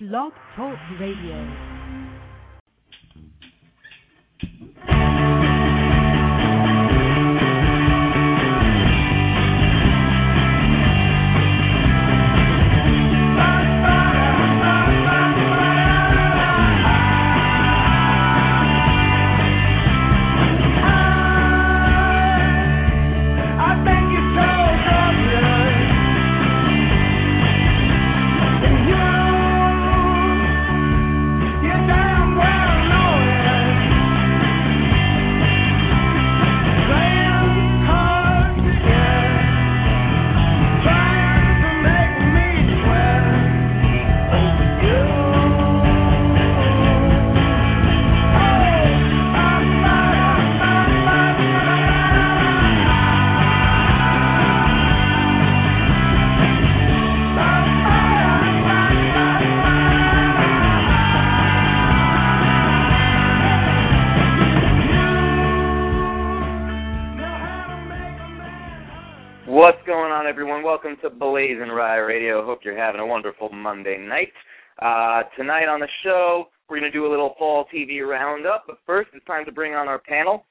Blog Talk Radio. Welcome to BlazinRy Radio. Hope you're having a wonderful Monday night. Uh, tonight on the show, we're going to do a little fall TV roundup, but first it's time to bring on our panel.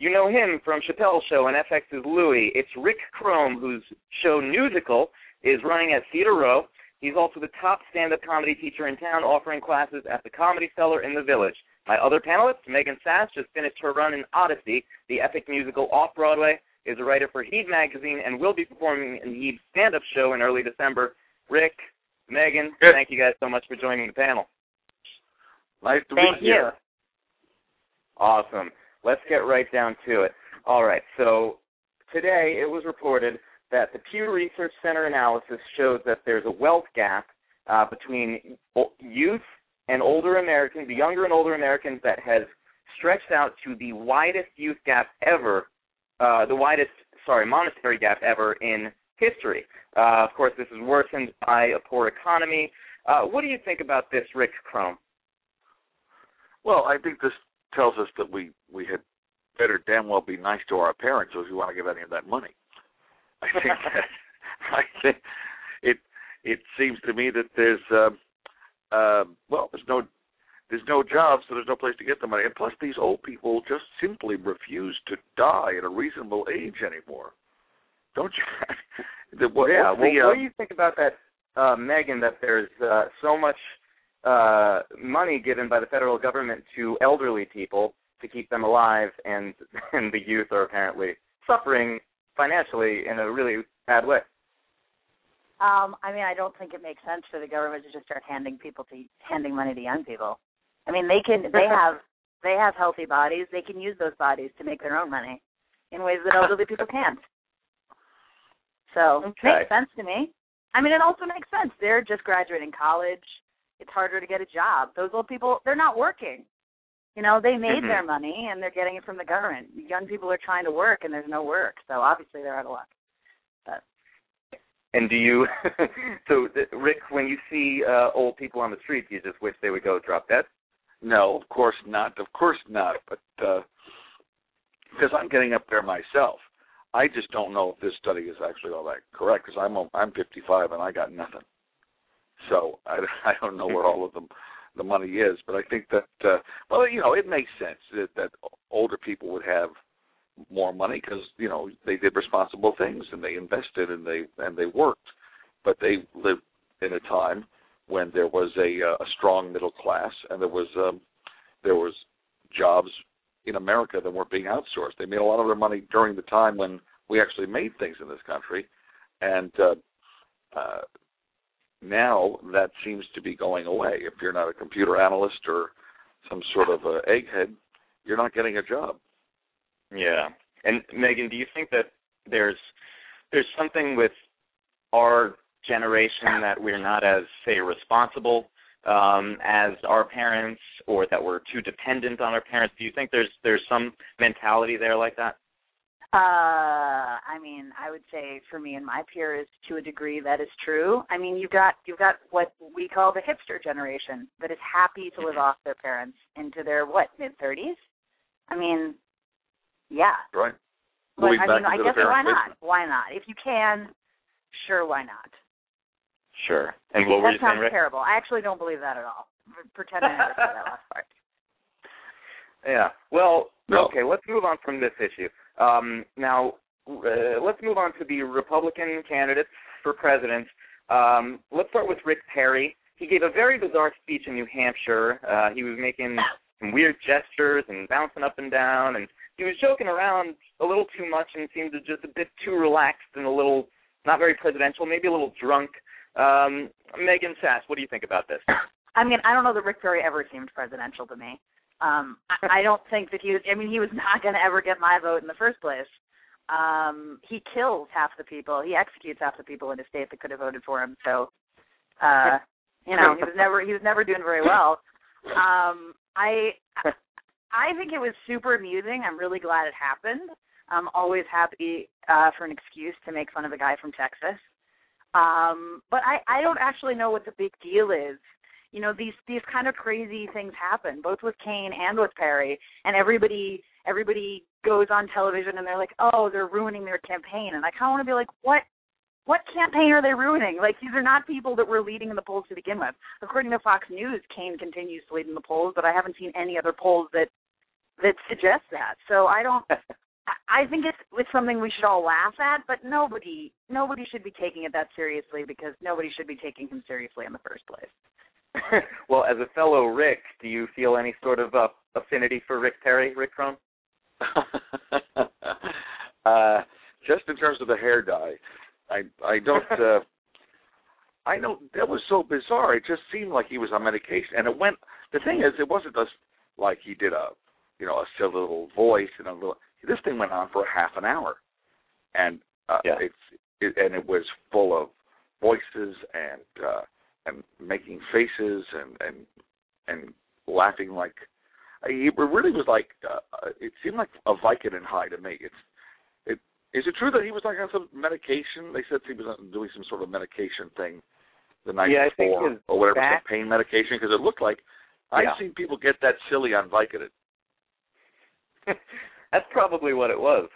You know him from Chappelle's Show and FX's Louie. It's Rick Crom, whose show Newsical is running at Cedar Row. He's also the top stand-up comedy teacher in town, offering classes at the Comedy Cellar in the Village. My other panelist, Megan Sass, just finished her run in Odyssey, the epic musical off-Broadway is a writer for Heat Magazine and will be performing in the Heat's stand-up show in early December. Rick, Megan, Good. thank you guys so much for joining the panel. Nice to Thank meet you. you. Awesome. Let's get right down to it. All right, so today it was reported that the Pew Research Center analysis shows that there's a wealth gap uh, between youth and older Americans, the younger and older Americans, that has stretched out to the widest youth gap ever uh, the widest, sorry, monetary gap ever in history. Uh, of course, this is worsened by a poor economy. Uh, what do you think about this, Rick Crom? Well, I think this tells us that we we had better damn well be nice to our parents if we want to give any of that money. I think that, I think it it seems to me that there's uh, uh, well there's no there's no jobs, so there's no place to get the money. And plus, these old people just simply refuse to die at a reasonable age anymore. Don't you? the, what, yeah. what's Well, the, uh, what do you think about that, uh, Megan? That there's uh, so much uh, money given by the federal government to elderly people to keep them alive, and and the youth are apparently suffering financially in a really bad way. Um, I mean, I don't think it makes sense for the government to just start handing people to handing money to young people. I mean, they can they have they have healthy bodies. They can use those bodies to make their own money in ways that elderly people can't. So Okay. makes sense to me. I mean, it also makes sense. They're just graduating college. It's harder to get a job. Those old people, they're not working. You know, they made Mhm. their money and they're getting it from the government. Young people are trying to work and there's no work. So obviously they're out of luck. But And do you, so Rick, when you see uh, old people on the street, do you just wish they would go drop dead? No, of course not. Of course not. But uh, because I'm getting up there myself, I just don't know if this study is actually all that correct. Because I'm I'm 55 and I got nothing, so I, I don't know where all of them the money is. But I think that uh, well, you know, it makes sense that, that older people would have more money because you know they did responsible things and they invested and they and they worked, but they lived in a time when there was a uh, a strong middle class and there was um, there was jobs in America that weren't being outsourced. They made a lot of their money during the time when we actually made things in this country, and uh, uh, now that seems to be going away. If you're not a computer analyst or some sort of uh, egghead, you're not getting a job. Yeah. And Megan, do you think that there's there's something with our generation that we're not as say responsible um, as our parents, or that we're too dependent on our parents? Do you think there's there's some mentality there like that? Uh, I mean, I would say for me and my peers, to a degree, that is true. I mean, you've got you've got what we call the hipster generation that is happy to live off their parents into their what mid thirties. I mean, yeah. Right. But I mean, I guess why not? Why not? If you can, sure, why not? Sure. And what were you sounds saying, Rick? terrible. I actually don't believe that at all. Pretend I never said that last part. Yeah. Well, No. okay, let's move on from this issue. Um, now, uh, let's move on to the Republican candidates for president. Um, let's start with Rick Perry. He gave a very bizarre speech in New Hampshire. Uh, he was making some weird gestures and bouncing up and down, and he was joking around a little too much and seemed just a bit too relaxed and a little not very presidential, maybe a little drunk. Um, Megan Sass, what do you think about this? I mean, I don't know that Rick Perry ever seemed presidential to me. Um, I, I don't think that he was. I mean, he was not going to ever get my vote in the first place. Um, he kills half the people. He executes half the people in his state that could have voted for him. So, uh, you know, he was never he was never doing very well. Um, I I think it was super amusing. I'm really glad it happened. I'm always happy uh, for an excuse to make fun of a guy from Texas. Um, but I I don't actually know what the big deal is. You know these these kind of crazy things happen both with Cain and with Perry and everybody everybody goes on television and they're like oh they're ruining their campaign. And I kind of want to be like what what campaign are they ruining? Like these are not people that were leading in the polls to begin with. According to Fox News Cain continues to lead in the polls but I haven't seen any other polls that that suggest that. So I don't I think it's it's something we should all laugh at, but nobody nobody should be taking it that seriously because nobody should be taking him seriously in the first place. well, as a fellow Rick, do you feel any sort of uh, affinity for Rick Perry, Rick Crom? uh, just in terms of the hair dye, I I don't. Uh, I know that was so bizarre. It just seemed like he was on medication, and it went. The thing is, it wasn't just like he did a, you know, a silly little voice and a little. This thing went on for a half an hour, and uh, Yeah. it's it, and it was full of voices and uh and making faces and and and laughing like it really was like uh, it seemed like a Vicodin high to me. It's it is it true that he was like on some medication? They said he was on- doing some sort of medication thing the night Yeah, before or whatever, back- some pain medication because it looked like I've seen people get that silly on Vicodin, That's probably what it was.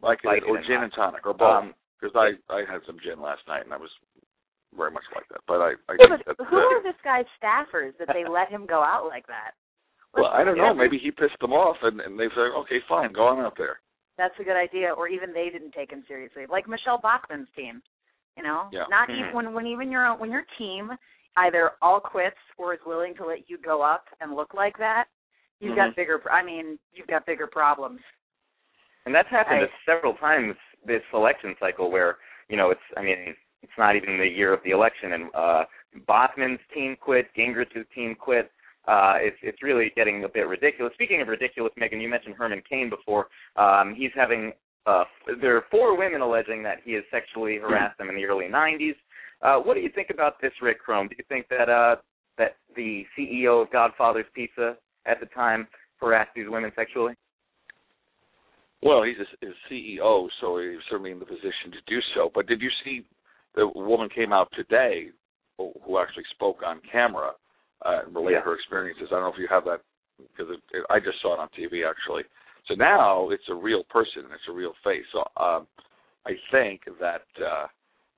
Vicodin or gin and tonic or both. Um, Because I I had some gin last night and I was very much like that. But I I Yeah, but that, who are this guy's staffers that they let him go out like that? well I don't know. Maybe he pissed them off and and they said okay fine go on out there. That's a good idea. Or even they didn't take him seriously, like Michelle Bachmann's team. You know, Yeah. not Mhm. even when when even your when your team either all quits or is willing to let you go up and look like that, you've Mhm. got bigger. I mean, you've got bigger problems. And that's happened Right. several times this election cycle where, you know, it's I mean, it's not even the year of the election and uh Bachmann's team quit, Gingrich's team quit. Uh it's it's really getting a bit ridiculous. Speaking of ridiculous, Megan, you mentioned Herman Cain before. Um he's having uh there are four women alleging that he has sexually harassed them in the early nineties. Uh what do you think about this Rick Crom? Do you think that uh that the CEO of Godfather's Pizza at the time harassed these women sexually? Well, he's a, is CEO, so he's certainly in the position to do so. But did you see the woman came out today who who actually spoke on camera uh, and related Yeah. her experiences? I don't know if you have that because it, it, I just saw it on TV actually. So now it's a real person and it's a real face. So um, I think that uh,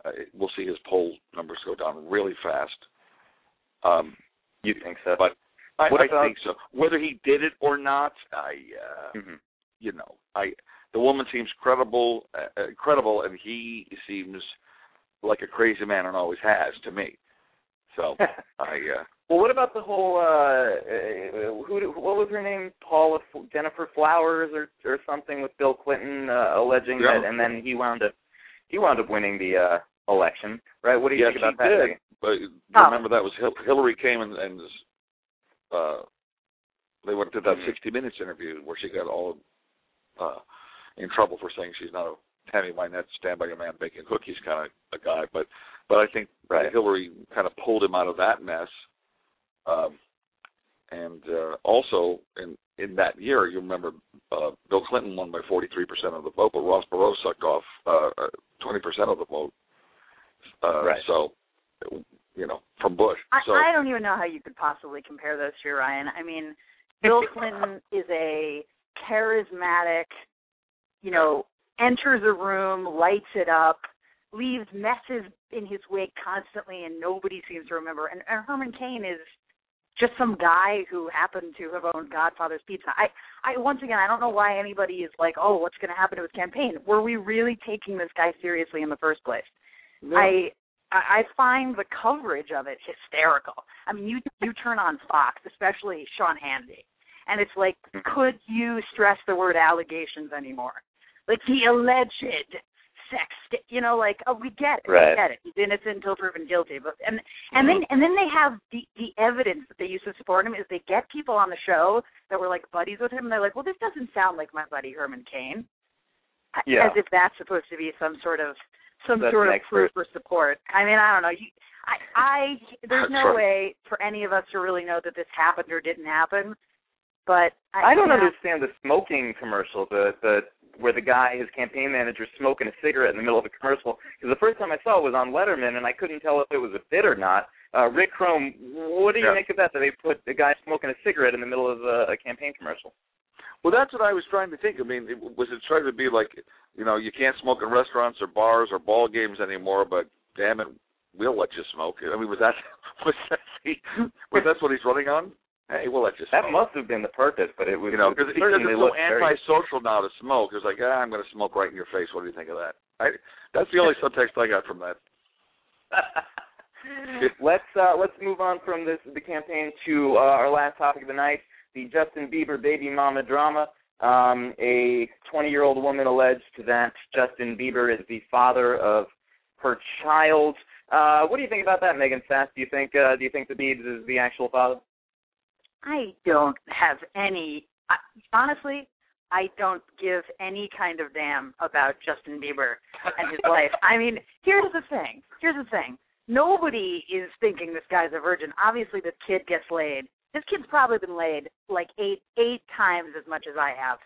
uh, we'll see his poll numbers go down really fast. Um, You think so? but I, I about- think so. Whether he did it or not, I. Uh, Mhm. you know, I the woman seems credible, uh, uh, credible, and he seems like a crazy man and always has to me. So I, uh, well, what about the whole uh, uh who? What was her name? Paula Gennifer Flowers or or something with Bill Clinton uh, alleging Yeah. that, and then he wound up he wound up winning the uh election, right? What do you yes, think about he that? did. But Oh. remember that was Hillary came and, and uh, they went to that Mhm. 60 Minutes interview where she got all uh, in trouble for saying she's not a Tammy Wynette stand by your man baking cookies kind of a guy, but but I think Right. Hillary kind of pulled him out of that mess. Um, and uh, also in in that year, you remember uh, Bill Clinton won by 43 percent of the vote, but Ross Perot sucked off uh, uh, 20 percent of the vote. Uh, Right. So, you know, from Bush. I, so I don't even know how you could possibly compare those two, Ryan. I mean, Bill Clinton is a charismatic, you know, enters a room, lights it up, leaves messes in his wake constantly, and nobody seems to remember. And, and Herman Cain is just some guy who happened to have owned Godfather's Pizza. I, I once again, I don't know why anybody is like, oh, what's going to happen to his campaign? Were we really taking this guy seriously in the first place? No. I I find the coverage of it hysterical. I mean, you you turn on Fox, especially Sean Hannity, and it's like, mm. could you stress the word allegations anymore? Like the alleged sex, you know, like oh, we get it, Right. we get it. He's innocent until proven guilty. But and and mm-hmm. then and then they have the the evidence that they use to support him is they get people on the show that were like buddies with him. and They're like, well, this doesn't sound like my buddy Herman Cain. Yeah. As if that's supposed to be some sort of some That's sort of proof or support. I mean, I don't know. You, I, I, there's That's no right. way for any of us to really know that this happened or didn't happen. But I I don't you know, understand the smoking commercial, the the where the guy, his campaign manager, is smoking a cigarette in the middle of a commercial. Because the first time I saw it was on Letterman, and I couldn't tell if it was a bit or not. Uh, Rick Crom, what do you Yeah. make of that? That they put the guy smoking a cigarette in the middle of a, a campaign commercial? Well, that's what I was trying to think. I mean, it, was it trying to be like, you know, you can't smoke in restaurants or bars or ball games anymore, but damn it, we'll let you smoke. I mean, was that was that the, was that what he's running on? Hey, we'll let you That must have been the purpose, but it was you know, because it's so looked very. antisocial now to smoke. It's like, ah, I'm going to smoke right in your face. What do you think of that? I, that's the only subtext I got from that. let's uh, let's move on from this the campaign to uh, our last topic of the night: the Justin Bieber baby mama drama. Um, a 20-year-old woman alleged that Justin Bieber is the father of her child. Uh, what do you think about that, Megan Sass? Do you think uh, do you think the Biebs is the actual father? I don't have any. I, honestly, I don't give any kind of damn about Justin Bieber and his life. I mean, here's the thing. Here's the thing. Nobody is thinking this guy's a virgin. Obviously, this kid gets laid. This kid's probably been laid like eight eight times as much as I have.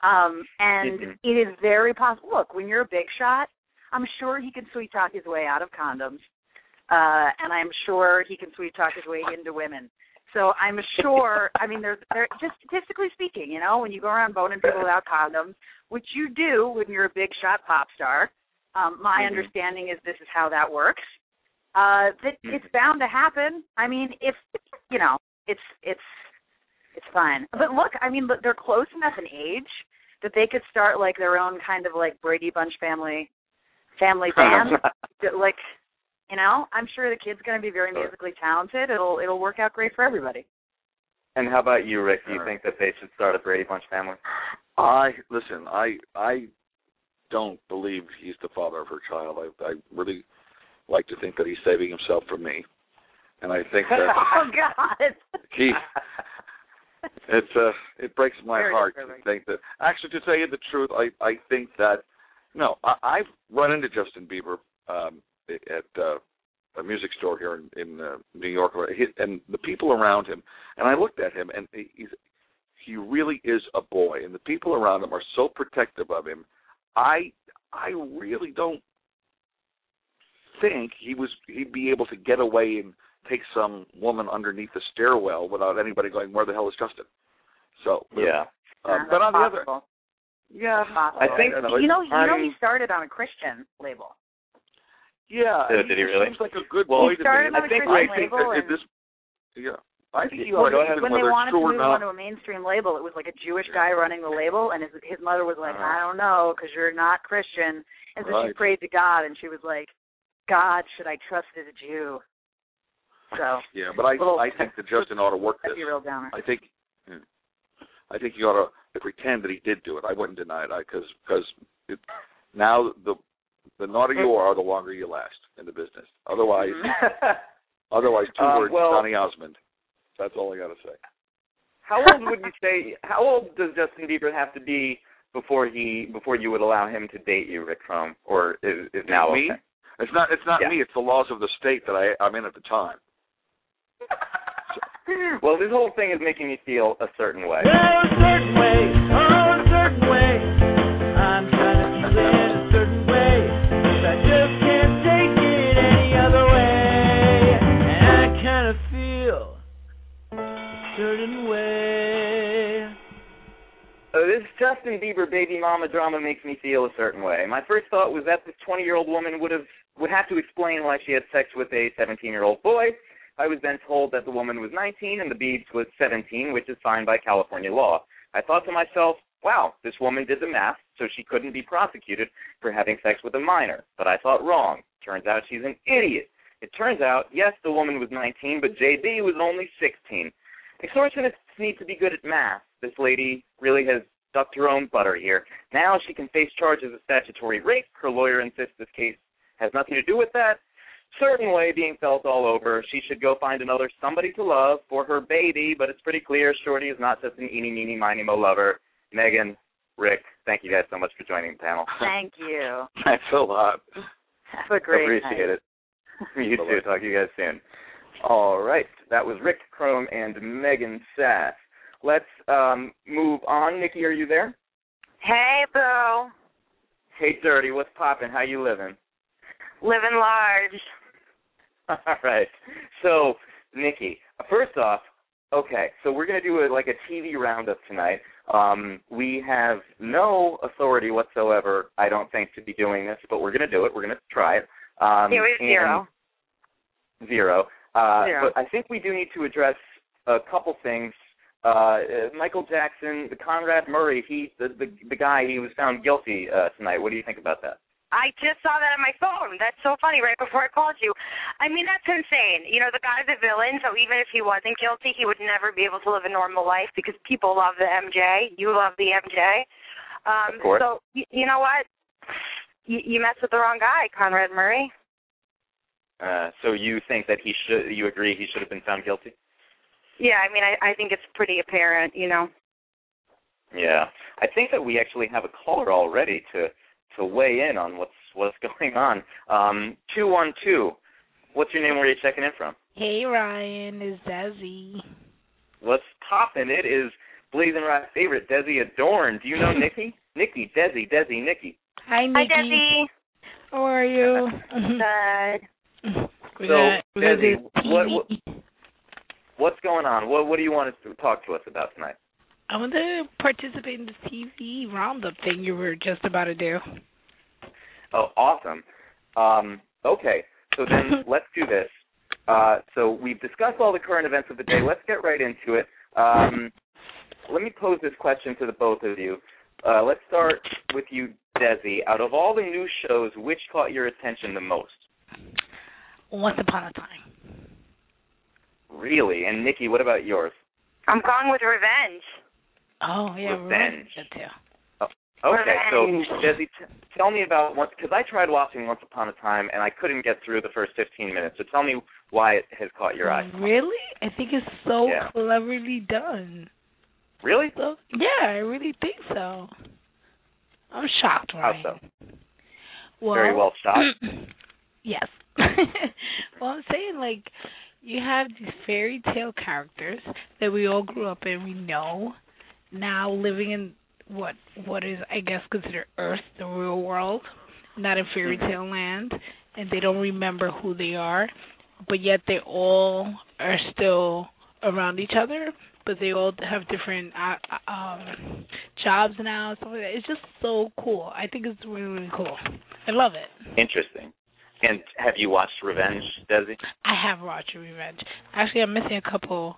Um, and Mhm. it is very possible. Look, when you're a big shot, I'm sure he can sweet talk his way out of condoms, uh, and I'm sure he can sweet talk his way into women. So I'm sure. I mean, there's there just statistically speaking, you know, when you go around boning people without condoms, which you do when you're a big shot pop star. Um, my Mhm. understanding is this is how that works. Uh, that Mhm. it's bound to happen. I mean, if you know, it's it's it's fun. But look, I mean, but they're close enough in age that they could start like their own kind of like Brady Bunch family family band. that, like you know i'm sure the kid's going to be very Sure. musically talented it'll it'll work out great for everybody and how about you, Rick? Do you Sure. think that they should start a Brady Bunch family? I listen. I I don't believe he's the father of her child. I I really like to think that he's saving himself for me, and I think that oh god. He it's uh it breaks my Very heart to think that actually to tell you the truth i i think that no i i've run into justin bieber um at uh a music store here in in uh, new york. He- and the people around him and i looked at him and he- he's he really is a boy and the people around him are so protective of him. I i really don't think he was he'd be able to get away and take some woman underneath the stairwell without anybody going, "Where the hell is Justin?" So, Yeah. Yeah, but on the other, possible. yeah, I think- I know, you know you I'm- he started on a christian label yeah, Did- and did he really? Seems like a good Well, boy he to started me. on I a think Christian I think label that and- this, yeah, I think he ought go to ahead. even when they wanted to move not. onto a mainstream label it was like a jewish guy running the label and his his mother was like Uh-huh. i don't know because you're not christian and so she prayed to god and she was like god should i trust as a jew so Yeah, but I Little- I think that Justin ought to work this. real I think. Hmm, I think he ought to pretend that he did do it. I wouldn't deny it because because now the the naughtier mm. you are, the longer you last in the business. Otherwise, mm. otherwise, two Um, words, well- Donny Osmond. That's all I got to say. How old would you say? How old does Justin Bieber have to be before he before you would allow him to date you, Rick Crom, or is is now me? okay? It's not it's not Yeah. me. It's the laws of the state that I I'm in at the time. well, this whole thing is making me feel a certain way. Well, a certain way, oh, a certain way. I'm trying to feel it a certain way. 'cause I just can't take it any other way. And I kind of feel a certain way. Uh, this Justin Bieber baby mama drama makes me feel a certain way. My first thought was that this 20-year-old woman would have would have to explain why she had sex with a 17-year-old boy. I was then told that the woman was 19 and the Biebs was 17, which is fine by California law. I thought to myself, wow, this woman did the math, so she couldn't be prosecuted for having sex with a minor. But I thought wrong. Turns out she's an idiot. It turns out, yes, the woman was 19, but JB was only 16. Extortionists need to be good at math. This lady really has ducked her own butter here. Now she can face charges of statutory rape. Her lawyer insists this case has nothing to do with that. Certain way being felt all over. She should go find another somebody to love for her baby, but it's pretty clear Shorty is not just an eeny, meeny, miny, mo lover. Megan, Rick, thank you guys so much for joining the panel. Thank you. Thanks a lot. Have a great Appreciate night. it. You too. Talk to you guys soon. All right. That was Rick Crom and Megan Sass. Let's um, move on. Nikki, are you there? Hey, Boo. Hey, Dirty, what's poppin'? How you living? Living large. All right. So, Nikki, first off, okay, so we're going to do a, like a TV roundup tonight. Um, we have no authority whatsoever, I don't think, to be doing this, but we're going to do it. We're going to try it. Um, Yeah, we have zero. Zero. Uh, Zero. But I think we do need to address a couple things. Uh, Michael Jackson, the Conrad Murray, he the, the the guy he was found guilty uh, tonight. What do you think about that? I just saw that on my phone. That's so funny. Right before I called you, I mean that's insane. You know, the guy's a villain, so even if he wasn't guilty, he would never be able to live a normal life because people love the MJ. You love the MJ. Um, Of course. So you, you know what? You, you messed with the wrong guy, Conrad Murray. Uh, so you think that he should? You agree he should have been found guilty? Yeah, I mean, I, I think it's pretty apparent. You know. Yeah, I think that we actually have a caller already to to weigh in on what's what's going on. Um, two one two. What's your name? Where are you checking in from? Hey Ryan, it's Desi. What's poppin'? It is Blazing Rock's favorite, Desi Adorn. Do you know Nikki? Nikki, Desi, Desi, Nikki. Hi Nikki. Hi, Desi. How are you? Good. So, got, we got Desi, what- what- What's going on? What What do you want us to talk to us about tonight? I want to participate in the TV roundup thing you were just about to do. Oh, awesome. Um, okay, so then let's do this. Uh, so we've discussed all the current events of the day. Let's get right into it. Um, let me pose this question to the both of you. Uh, let's start with you, Desi. Out of all the new shows, which caught your attention the most? Once upon a time. Really? And Nikki, what about yours? I'm going with revenge. Oh yeah, Revenge. Good too. Oh, okay, so Revenge. Desi, t- tell me about once because I tried watching Once Upon a Time and I couldn't get through the first 15 minutes. So tell me why it has caught your eye. Really? I think it's so Yeah. cleverly done. Really? So yeah, I really think so. I'm shocked, How Ryan. so? Well, Very well shot. yes. well, I'm saying like you have these fairy tale characters that we all grew up in, we know, now living in what what is I guess considered Earth, the real world, not in fairy Mhm. tale land, and they don't remember who they are, but yet they all are still around each other, but they all have different uh, um jobs now. Like. It's just so cool. I think it's really really cool. I love it. Interesting. And have you watched Revenge, Desi? I have watched Revenge. Actually, I'm missing a couple.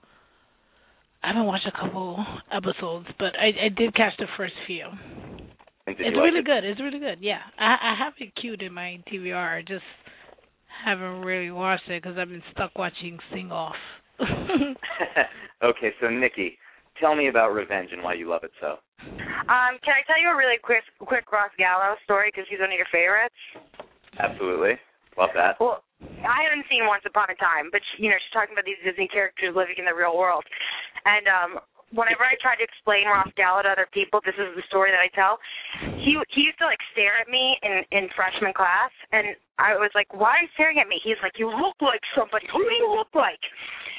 I haven't watched a couple episodes, but I I did catch the first few. It's like really it? good. It's really good. Yeah, I I have it queued in my DVR. I just haven't really watched it because I've been stuck watching Sing Off. okay, so Nikki, tell me about Revenge and why you love it so. Um, can I tell you a really quick quick Ross Gallo story because he's one of your favorites? Absolutely. Love that. Well, I haven't seen Once Upon a Time, but she, you know she's talking about these Disney characters living in the real world, and um, whenever I try to explain Ross Gallo to other people, this is the story that I tell. He he used to like stare at me in in freshman class, and I was like, "Why are you staring at me?" He's like, "You look like somebody. Who do you look like?"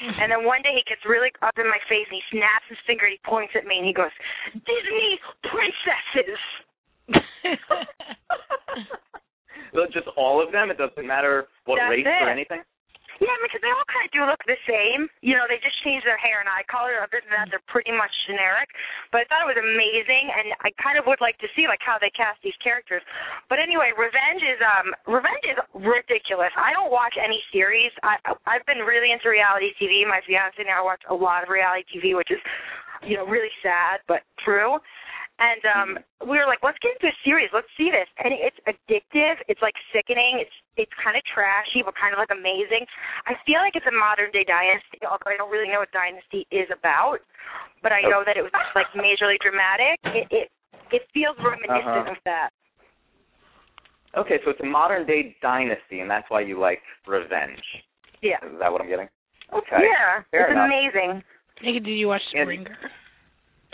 And then one day he gets really up in my face and he snaps his finger and he points at me and he goes, "Disney princesses." Just all of them? It doesn't matter what That's race it. or anything? Yeah, I mean, 'cause they all kind of do look the same. You know, they just change their hair and eye color. Other than that, they're pretty much generic. But I thought it was amazing, and I kind of would like to see like how they cast these characters. But anyway, Revenge is um Revenge is ridiculous. I don't watch any series. I I've been really into reality TV. My fiance now watch a lot of reality TV, which is you know really sad but true. And um we were like, let's get into a series. Let's see this. And it's addictive. It's like sickening. It's it's kind of trashy, but kind of like amazing. I feel like it's a modern day Dynasty, although I don't really know what Dynasty is about. But I know that it was like majorly dramatic. It it it feels reminiscent Uh-huh. of that. Okay, so it's a modern day dynasty, and that's why you like Revenge. Yeah. Is that what I'm getting? Okay. Yeah. Fair it's enough. amazing. Nikki, did you watch The And- Ringer?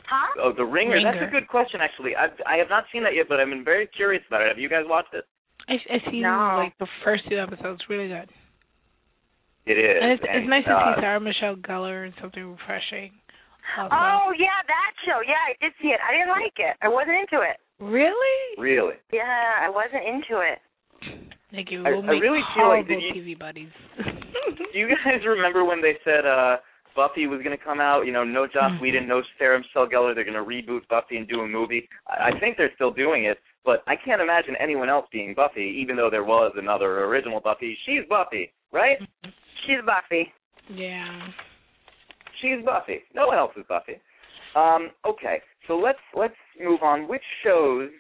Huh? Oh, The Ringer. That's a good question, actually. I've, I have not seen that yet, but I've been very curious about it. Have you guys watched it? I I seen No. like the first two episodes. Really good. It is. And it's, and, it's nice to uh, see Sarah Michelle Gellar and something refreshing. Also. Oh yeah, that show. Yeah, I did see it. I didn't like it. I wasn't into it. really? Really. Yeah, I wasn't into it. Thank you. we'll I make really feel like horrible you- TV buddies. Do you guys remember when they said uh Buffy was going to come out? You know, no Joss Mhm. Whedon, no Sarah Michelle Gellar. They're going to reboot Buffy and do a movie. I I think they're still doing it, but I can't imagine anyone else being Buffy, even though there was another original Buffy. She's Buffy, right? She's Buffy. yeah. She's Buffy. No one else is Buffy. Um, okay, so let's let's move on. Which shows,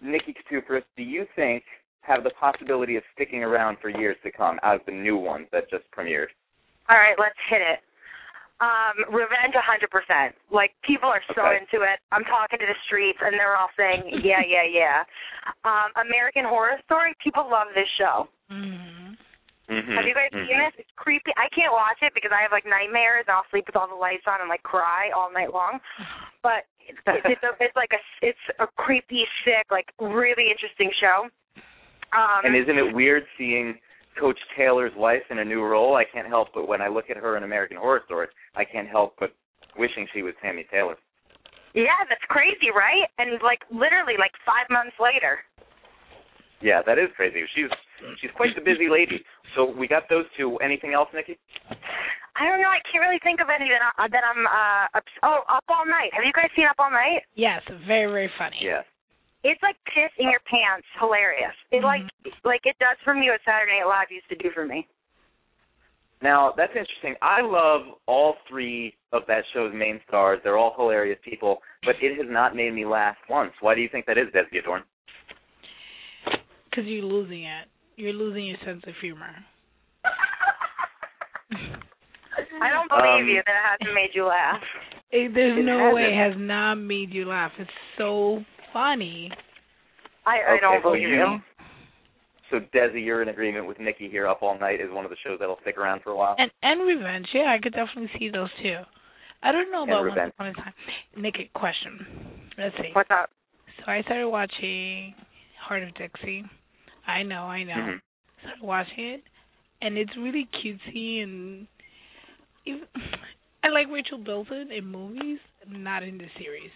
Nikki Koutoufaris, do you think have the possibility of sticking around for years to come out of the new ones that just premiered? All right, let's hit it. Um, Revenge, a hundred percent. Like people are so Okay. into it. I'm talking to the streets, and they're all saying, "Yeah, yeah, yeah." Um, American Horror Story. People love this show. hmm Mm-hmm. Have you guys seen this? It's creepy. I can't watch it because I have like nightmares, and I'll sleep with all the lights on and like cry all night long. But it's it's, a, it's like a it's a creepy, sick, like really interesting show. Um, And isn't it weird seeing Coach Taylor's wife in a new role? I can't help but when I look at her in American Horror Story, I can't help but wishing she was Tami Taylor. yeah, that's crazy, right? And like literally, like five months later. Yeah, that is crazy. She's she's quite the busy lady. So we got those two. Anything else, Nikki? I don't know. I can't really think of any that, I, that I'm. uh ups- Oh, Up All Night. Have you guys seen Up All Night? Yes, very very funny. Yeah. It's like piss in your pants, hilarious. It like like it does for me what Saturday Night Live used to do for me. Now that's interesting. I love all three of that show's main stars. They're all hilarious people, but it has not made me laugh once. Why do you think that is, Desi Adorn? Because you're losing it. You're losing your sense of humor. I don't believe Um, you that it hasn't made you laugh. It, there's It no way it has not made you laugh. It's so funny. I I Okay, don't so you- you. So Desi, you're in agreement with Nikki here. Up All Night is one of the shows that'll stick around for a while. And and Revenge, yeah, I could definitely see those too. I don't know about Revenge. Once Upon a Time. Nick, question. Let's see. What's up? So I started watching Hart of Dixie. I know, I know. Mhm. Started watching it, and it's really cutesy and even, I like Rachel Bilson in movies, not in the series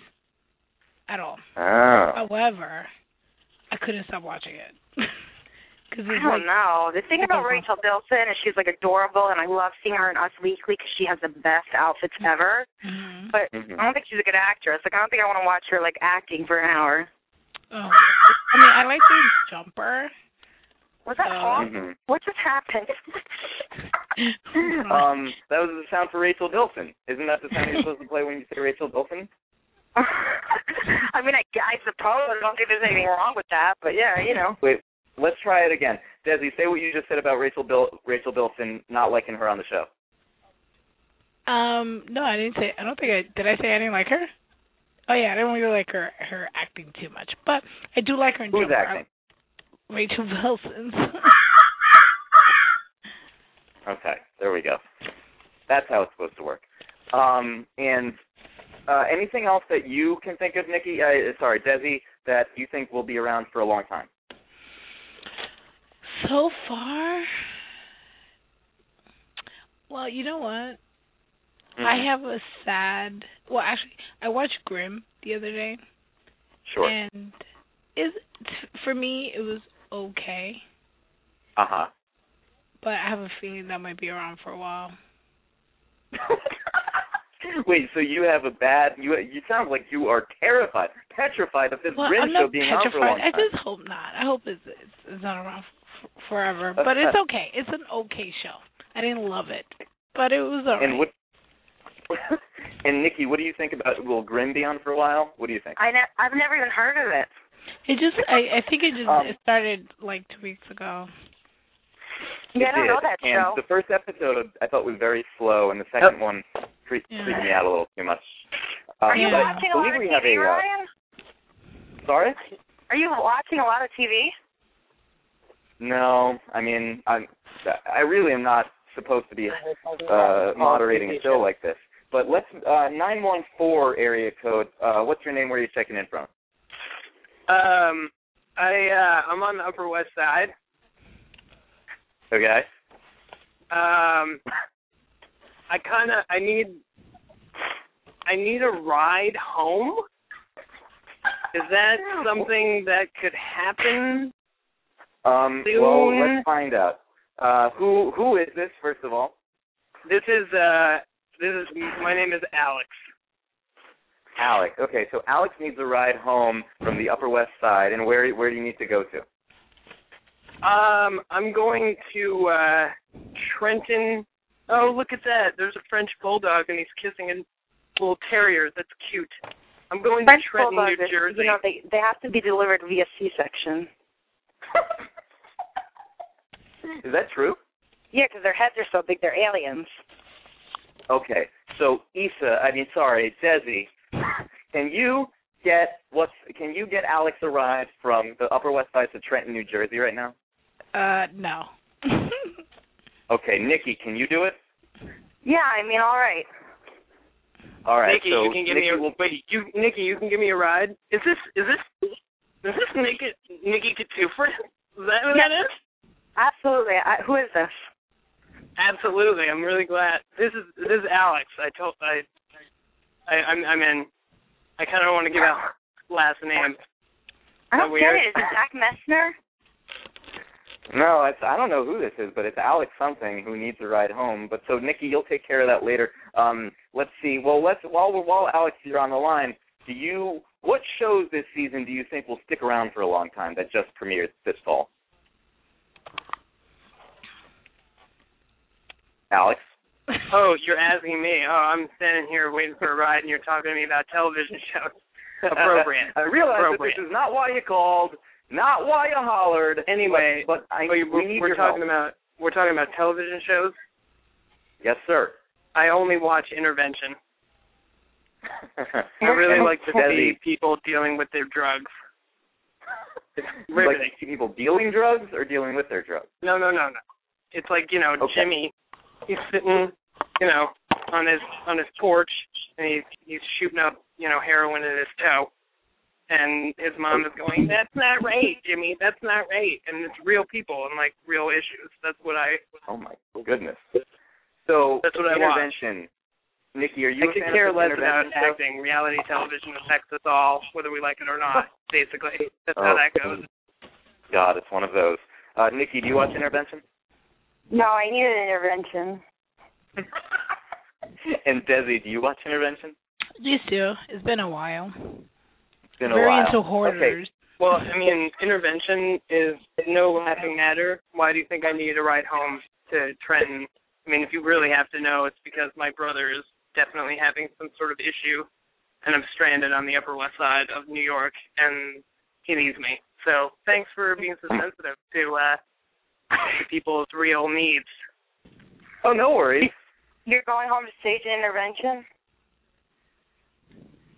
at all. Oh. However, I couldn't stop watching it because I don't like know. The thing it's about like- Rachel Bilson is she's like adorable, and I love seeing her in Us Weekly because she has the best outfits ever. Mhm. But Mhm. I don't think she's a good actress. Like I don't think I want to watch her like acting for an hour. Oh, I mean, I like the Jumper. Was that Uh, Hawk? Mhm. What just happened? Um, that was the sound for Rachel Bilson. Isn't that the sound you're supposed to play when you say Rachel Bilson? I mean, I, I suppose I don't think there's anything wrong with that, but yeah, you know. Wait, let's try it again. Desi, say what you just said about Rachel Bil- Rachel Bilson not liking her on the show. Um, no, I didn't say. I don't think I did. I say I didn't like her. Oh yeah, I didn't really like her her acting too much, but I do like her in Who's Jumper. acting? Rachel Bilson. Okay, there we go. That's how it's supposed to work. Um, and uh, anything else that you can think of, Nikki? Uh, sorry, Desi, that you think will be around for a long time? so far, well, you know what? Mhm. I have a sad. Well, actually, I watched Grimm the other day, Sure. and is for me it was okay, Uh huh. but I have a feeling that might be around for a while. Wait, so you have a bad? You you sound like you are terrified, petrified of this Well, Grimm I'm show not being on for a long petrified. I just hope not. I hope it's it's, it's not around f- forever. But it's okay. It's an okay show. I didn't love it, but it was alright. And what? and Nikki, what do you think about? Will Grimm be on for a while? What do you think? I ne- I've never even heard of it. It just I I think it just Um, it started like two weeks ago. Yeah, I don't know did. that and show. the first episode I thought was very slow, and the second one freaked, Yeah. freaked me out a little too much. Um, Are you watching I a lot of TV, a, uh, Ryan? Sorry? Are you watching a lot of TV? No, I mean, I'm. I really am not supposed to be uh, moderating a show like this. But let's uh, nine one four area code. Uh, what's your name? Where are you checking in from? Um, I uh, I'm on the Upper West Side. Okay. Um, I kind of I need I need a ride home. Is that something that could happen? Um, Soon. well, let's find out. Uh, who who is this? First of all, This is uh this is my name is Alex. Alex. Okay, so Alex needs a ride home from the Upper West Side, and where where do you need to go to? Um, I'm going to uh Trenton. Oh, look at that! There's a French bulldog and he's kissing a little terrier. That's cute. I'm going French to Trenton, bulldogs, New Jersey. you know, they they have to be delivered via C-section. Is that true? Yeah, because their heads are so big, they're aliens. Okay, so Issa, I mean, sorry, Desi, can you get what's? Can you get Alex a ride from the Upper West Side to Trenton, New Jersey, right now? Uh no. Okay, Nikki, can you do it? Yeah, I mean, all right. All right, Nikki, so you can give Nikki me a will wait. You, Nikki, you can give me a ride. Is this is this is this Nikki Nikki Katufra? Is that who that is? Absolutely. I, who is this? Absolutely. I'm really glad. This is this is Alex. I told I I I'm I'm in. I kind of want to give out last name. I don't get weird? it. Is it Zach Messner? No, it's I don't know who this is, but it's Alex something who needs a ride home. But so Nikki, you'll take care of that later. Um, let's see. Well, let's while we're while Alex you're on the line. Do you what shows this season do you think will stick around for a long time that just premiered this fall? Alex. Oh, you're asking me. Oh, I'm standing here waiting for a ride, and you're talking to me about television shows. Appropriate. I realize that this is not why you called, not why you hollered. Anyway, but, but I, Oh, you- we we're, need we're talking help. about we're talking about television shows. Yes, sir. I only watch Intervention. I really like to see people dealing with their drugs. Like people dealing drugs or dealing with their drugs? No, no, no, no. It's like you know Okay. Jimmy. He's sitting, you know, on his on his porch, and he's he's shooting up, you know, heroin in his toe. And his mom is going, "That's not right, Jimmy. That's not right." And it's real people and like real issues. That's what I. Oh my goodness. So That's what I watch. intervention. Nikki, are you I a could fan care of less this about intervention show? acting. Reality television affects us all, whether we like it or not. Basically, that's how Oh, that goes. God, it's one of those. Uh, Nikki, do you watch intervention? No, I need an intervention. and Desi, do you watch intervention? Used to. It's been a while. It's been a Very while. into Okay. hoarders. Well, I mean, intervention is no laughing matter. Why do you think I needed a ride home to Trenton? I mean, if you really have to know, it's because my brother is definitely having some sort of issue, and I'm stranded on the Upper West Side of New York, and he needs me. So thanks for being so sensitive to uh, to people's real needs. Oh, no worries. You're going home to stage an intervention?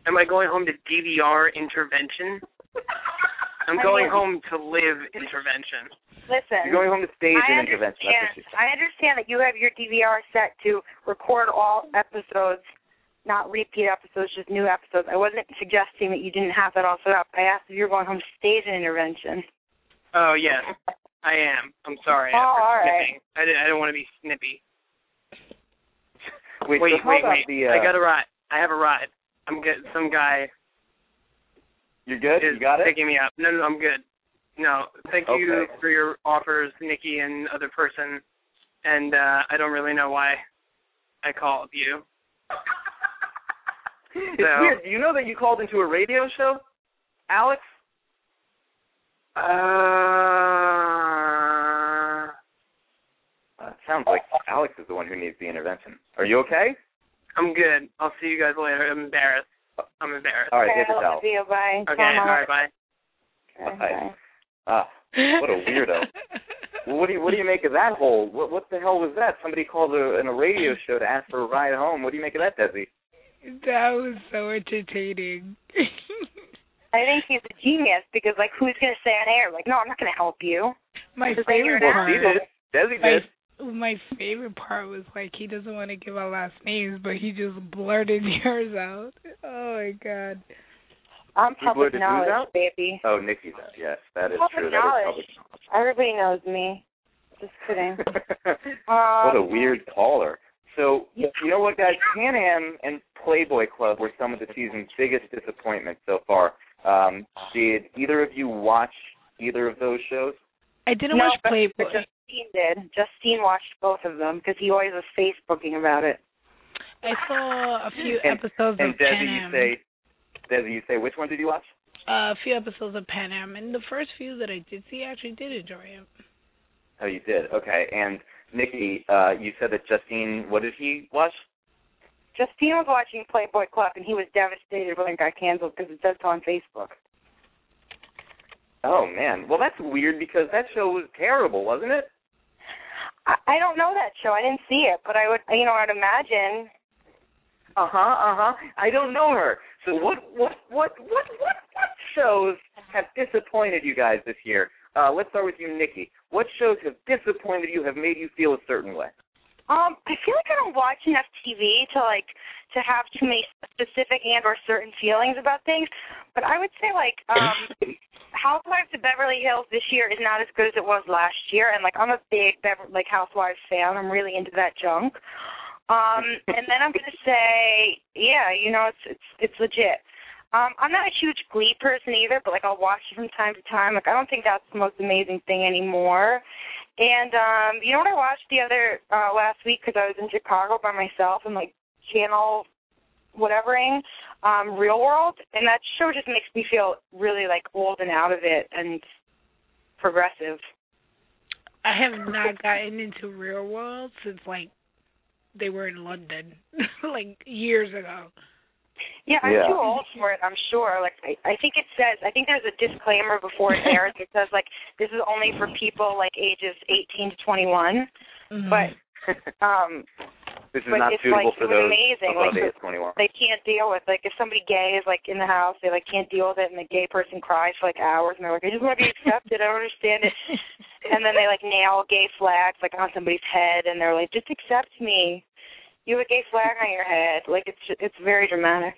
Am I going home to DVR intervention? I'm I going mean- home to live intervention. Listen. You're going home to stage I an intervention. That's understand. what she said. I understand that you have your DVR set to record all episodes, not repeat episodes, just new episodes. I wasn't suggesting that you didn't have that all set up. I asked if you're going home to stage an intervention. Oh yes, I am. I'm sorry. Oh, for all right. snipping. I didn't. I didn't want to be snippy. Wait, wait, so wait, wait. The, uh, I got a ride. I have a ride. I'm good. Some guy You're good? You got it? picking me up. No, no, I'm good. No, thank you for your offers, Nikki and other person. and uh I don't really know why I called you. It's So- weird. Do you know that you called into a radio show, Alex? Uh, Uh, sounds like Alex is the one who needs the intervention. Are you okay? I'm good. I'll see you guys later. I'm embarrassed. I'm embarrassed. All right, okay, here's the I love towel. you. Bye. Okay, all right, bye. Okay, Bye. bye. Ah, what a weirdo. What do you what do you make of that whole? What what the hell was that? Somebody called a, in a radio show to ask for a ride home. What do you make of that, Desi? that was so entertaining. I think he's a genius because, like, who's going to say on air, like, no, I'm not going to help you. my Because then you're favorite an Well, part. did. Desi My, did. My favorite part was like he doesn't want to give our last names, but he just blurted yours out. Oh my god. I'm You public blurted whose knowledge, out? baby. Oh, Nikki does. Yes, that is Public true. That knowledge. Everybody knows me. Just kidding. Um, what a weird caller. So you know what, guys? Pan Am and Playboy Club were some of the season's biggest disappointments so far. Um, did either of you watch either of those shows? I didn't no, watch Playboy. but Justine did. Justine watched both of them because he always was Facebooking about it. I saw a few And- episodes And of Desi, Pan you say, Desi, you say, which one did you watch? Uh, a few episodes of Pan Am, and the first few that I did see, I actually did enjoy it. Oh, you did. Okay. And Nikki, uh, you said that Justine, what did he watch? Justine was watching Playboy Club and he was devastated when it got canceled because it says so on Facebook. Oh man. Well, that's weird because that show was terrible, wasn't it? I, I don't know that show. I didn't see it, but I would, you know, I'd imagine. Uh huh. Uh huh. I don't know her. So what? What? What? What? What? What shows have disappointed you guys this year? Uh, let's start with you, Nikki. What shows have disappointed you? Have made you feel a certain way? Um, I feel like I don't watch enough TV to like to have too many specific and or certain feelings about things. But I would say like um Housewives of Beverly Hills this year is not as good as it was last year, and like I'm a big Bever- like Housewives fan. I'm really into that junk. Um, and then I'm gonna say, yeah, you know, it's it's it's legit. Um, I'm not a huge Glee person either, but like I'll watch it from time to time. Like I don't think that's the most amazing thing anymore. And um, you know what I watched the other uh last week because I was in Chicago by myself and like channel whatevering, um, Real World, and that show just makes me feel really like old and out of it and progressive. I have not gotten into Real World since like they were in London, like years ago. Yeah, I'm Yeah. too old for it. I'm sure. Like, I, I think it says. I think there's a disclaimer before it airs that says like this is only for people like ages 18 to 21. Mhm. But um, This is But not it's suitable like- for it was those amazing, above like, age 21. they can't deal with like if somebody gay is like in the house, they like can't deal with it, and the gay person cries for like hours, and they're like, I just want to be accepted. I don't understand it. And then they like nail gay flags like on somebody's head, and they're like, just accept me. You have a gay flag on your head. Like it's it's very dramatic.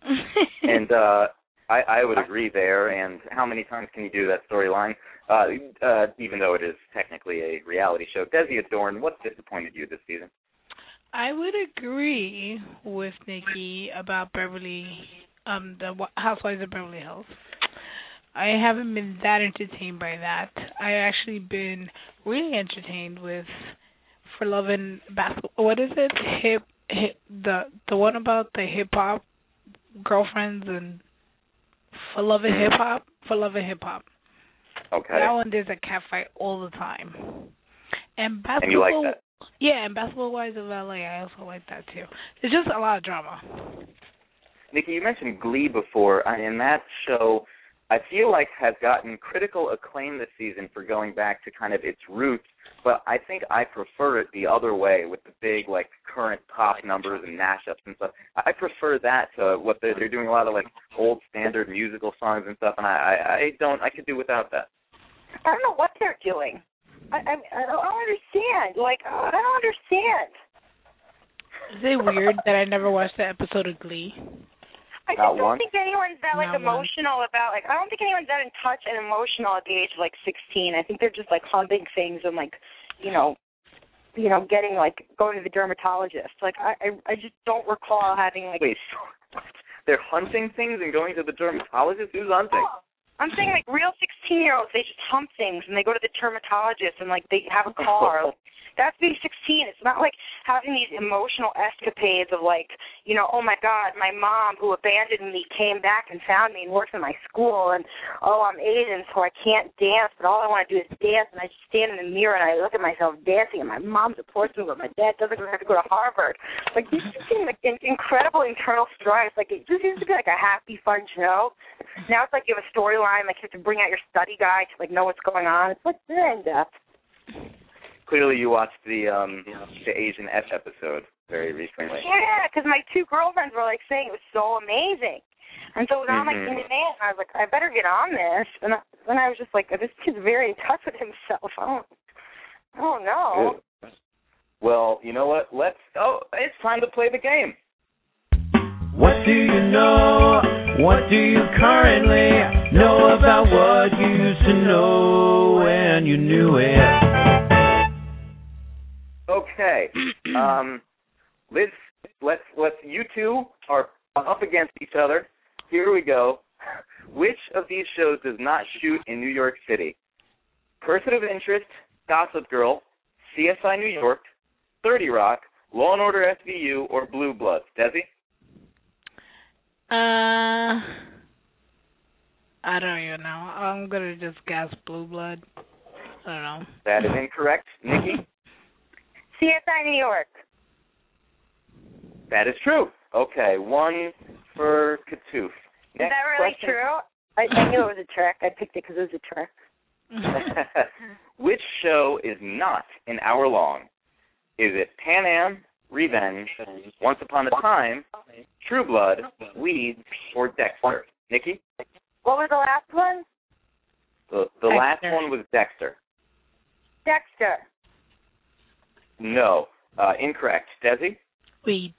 and uh I, I would agree there. And how many times can you do that storyline? Uh, uh, even though it is technically a reality show. Desi Adorn, what disappointed you this season? I would agree with Nikki about Beverly, um, the Housewives of Beverly Hills. I haven't been that entertained by that. I actually been really entertained with For Love and Basketball. What is it? Hip, hip, the the one about the hip hop girlfriends and For Love and Hip Hop. For Love and Hip Hop. Okay. That one there's a cat fight all the time. And basketball. and you like that? Yeah, and Basketball Wives of LA, I also like that too. It's just a lot of drama. Nikki, you mentioned Glee before, and that show I feel like has gotten critical acclaim this season for going back to kind of its roots, but I think I prefer it the other way with the big like current pop numbers and mashups and stuff. I prefer that to what they're, they're doing a lot of like old standard musical songs and stuff, and I I, I don't I could do without that. I don't know what they're doing. I I, I don't understand. Like I don't understand. Is it weird that I never watched that episode of Glee? I just don't once? think anyone's that like Not once. emotional about like I don't think anyone's that in touch and emotional at the age of like sixteen. I think they're just like humping things and like you know you know, getting like going to the dermatologist. Like I I, I just don't recall having like Wait, they're hunting things and going to the dermatologist? Who's hunting? Oh, I'm saying like real sixteen year olds, they just hump things and they go to the dermatologist and like they have a car. That's being 16. It's not like having these emotional escapades of like, you know, oh my God, my mom who abandoned me came back and found me and works in my school, and oh, I'm Asian, so I can't dance, but all I want to do is dance, and I just stand in the mirror and I look at myself dancing, and my mom supports me, but my dad doesn't have to go to Harvard. Like these just seem like in- incredible internal strife. Like it just seems to be like a happy, fun show. Now it's like you have a storyline, like you have to bring out your study guide to like know what's going on. It's like very in depth. Clearly, you watched the um the Asian F episode very recently. Yeah, because my two girlfriends were like saying it was so amazing, and so it was on like Mhm. in demand. And I was like, I better get on this. And I, then I was just like, this kid's very in touch with himself. I don't, I don't know. Well, you know what? Let's. Oh, it's time to play the game. What do you know? What do you currently know about what you used to know when you knew it? Okay. Um, let's let's let's. You two are up against each other. Here we go. Which of these shows does not shoot in New York City? Person of Interest, Gossip Girl, CSI New York, Thirty Rock, Law and Order SVU, or Blue Bloods? Desi? Uh, I don't even know. I'm gonna just guess Blue Blood. I don't know. That is incorrect. Nikki? CSI New York. That is true. Okay, one for Katoof. Is that really question. true? I, I knew it was a trick. I picked it because it was a trick. Which show is not an hour long? Is it Pan Am, Revenge, Once Upon a Time, True Blood, Weeds, or Dexter? Nikki? What was the last one? The, the last one was Dexter. Dexter. No. Uh, incorrect. Desi? Weeds.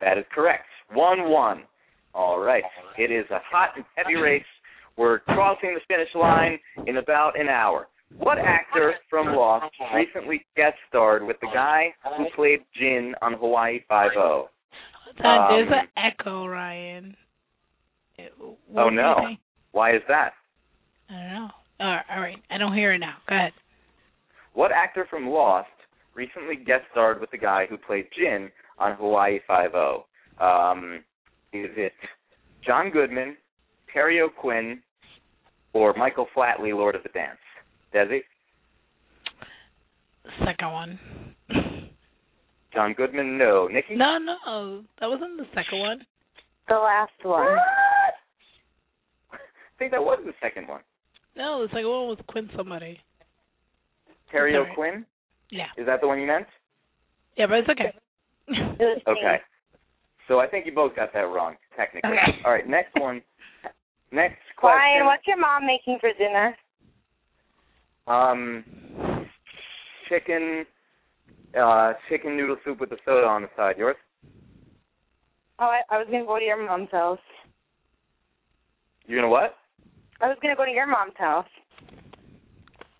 That is correct. 1 1. All right. It is a hot and heavy race. We're crossing the finish line in about an hour. What actor from Lost recently guest starred with the guy who played Jin on Hawaii Five O? That, there's Um, an echo, Ryan. It- Oh, what do you no. Why is that? I don't know. All right, all right. I don't hear it now. Go ahead. What actor from Lost recently guest starred with the guy who played Jin on Hawaii Five O? Um, is it John Goodman, Terry O'Quinn, or Michael Flatley, Lord of the Dance? Desi? Second one. John Goodman? No. Nikki? no, no, that wasn't the second one. The last one. I think that was the second one. No, the second one was Quinn somebody. Terry Sorry. O'Quinn? Yeah, Is that the one you meant? yeah, but it's okay. Okay. So I think you both got that wrong, technically. Okay. All right, next one. Next question. Ryan, what's your mom making for dinner? Um, chicken, uh, chicken noodle soup with the soda on the side. Yours? Oh, I, I was gonna go to your mom's house. You gonna what? I was gonna go to your mom's house.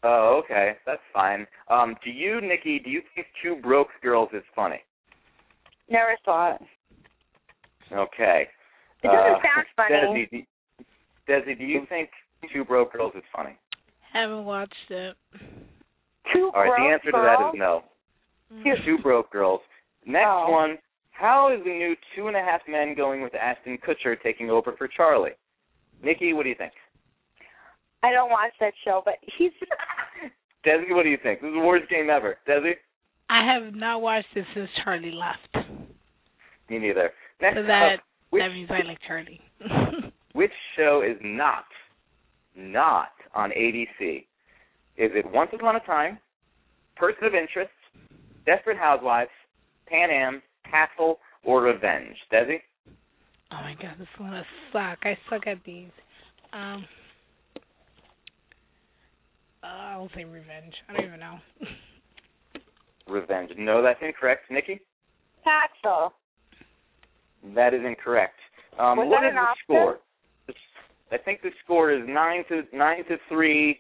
Oh, okay, that's fine. Um, do you, Nikki? Do you think Two Broke Girls is funny? Never saw it. Okay. It doesn't Uh, sound funny. Desi, do, Desi, do you think Two Broke Girls is funny? Haven't watched it. Two All right, the broke answer to that is no. Two- Two Broke Girls. Next Oh. one. How is the new Two and a Half Men going with Ashton Kutcher taking over for Charlie? Nikki, what do you think? I don't watch that show, but he's Desi, what do you think? This is the worst game ever. Desi? I have not watched it since Charlie left. Me neither. Next So that up, which, that means I like Charlie. which show is not, not on ABC? Is it Once Upon a Time, Person of Interest, Desperate Housewives, Pan Am, Castle, or Revenge? Desi? oh my god, this is gonna suck. I suck at these. Um, uh, I'll say revenge. I don't even know. Revenge. No, that's incorrect. Nikki? Paxel. That is incorrect. Um, Was what that is an the option? score? I think the score is nine to nine to three.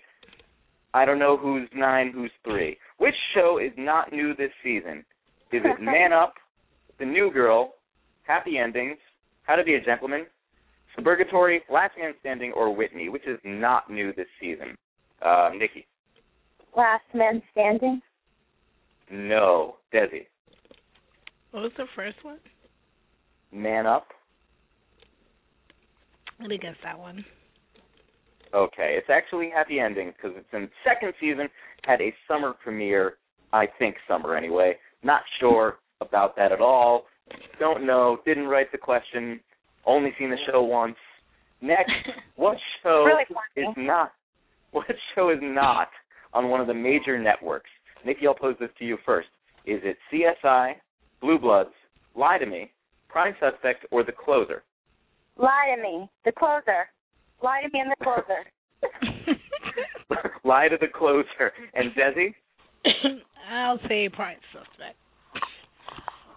I don't know who's nine, who's three. Which show is not new this season? Is it Man Up, The New Girl, Happy Endings, How to Be a Gentleman, Suburgatory, Last Man Standing, or Whitney? Which is not new this season? Uh, Nikki. Last man standing. No. Desi. What was the first one? Man Up. I'm gonna guess that one. Okay, it's actually Happy Ending because it's in second season. Had a summer premiere. I think summer anyway. Not sure about that at all. Don't know. Didn't write the question. Only seen the show once. Next, what show Really is not? What show is not on one of the major networks? Nikki, I'll pose this to you first. Is it CSI, Blue Bloods, Lie to Me, Prime Suspect, or The Closer? Lie to me. The closer. Lie to me in the closer. Lie to The Closer. And Desi? I'll say Prime Suspect.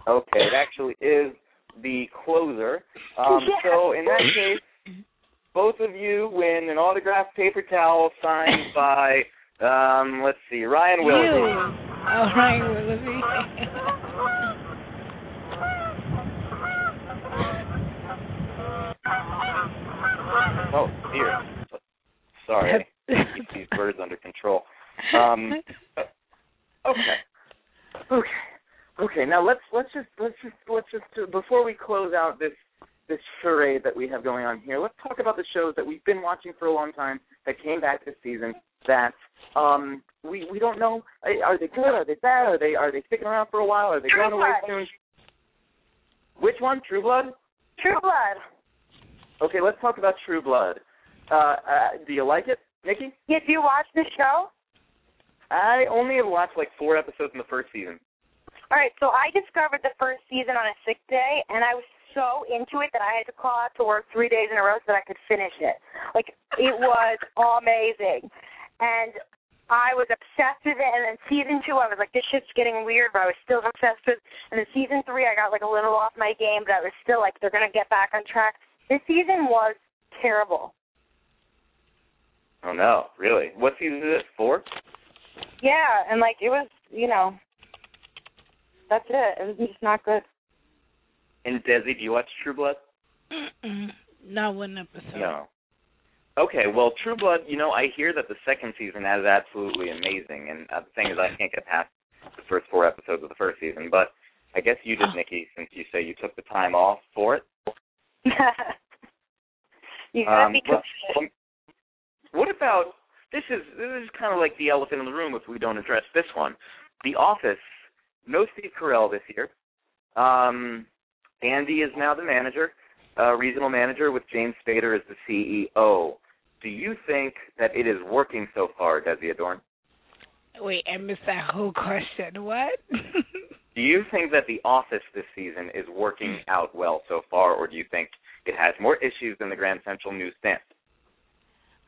Okay, it actually is the closer. Um, so in that case, both of you win an autographed paper towel signed by, um, let's see, Ryan You. Willoughby. Oh, Ryan Willoughby. Oh dear. Sorry, keep these birds under control. Um, okay. Okay. Okay. Now let's let's just let's just let's just uh, before we close out this this charade that we have going on here, let's talk about the shows that we've been watching for a long time that came back this season that um we we don't know are are they good? Are they bad? Are they are they sticking around for a while? Are they True going away Blood. soon? Which one? True blood? True Blood. okay let's talk about true blood. Uh, uh do you like it nikki? Did you watch the show? i only have watched like four episodes in the first season. All right, so I discovered the first season on a sick day, and I was so into it that I had to call out to work three days in a row so that I could finish it. Like it was amazing, and I was obsessed with it. And then season two, I was like, this shit's getting weird, but I was still obsessed with. And then season three, I got like a little off my game, but I was still like, they're gonna get back on track. This season was terrible. oh no really what season is it four Yeah, and like it was, you know, that's it. It was just not good. And desi do you watch true blood Mm-mm. Not one episode. No. Okay, well, True Blood, you know, I hear that the second season is absolutely amazing, and uh, the thing is, I can't get past the first four episodes of the first season, but I guess you did, Oh. Nikki, since you say you took the time off for it. you gotta Um, be well, committed. What about this? Is this is kind of like the elephant in the room if we don't address this one? The Office, no Steve Carell this year. Um, Andy is now the manager, uh, regional manager, with James Spader as the CEO. Do you think that it is working so far, Desi Adorn? Wait, I missed that whole question. What? Do you think that The Office this season is working out well so far, or do you think it has more issues than the Grand Central newsstand?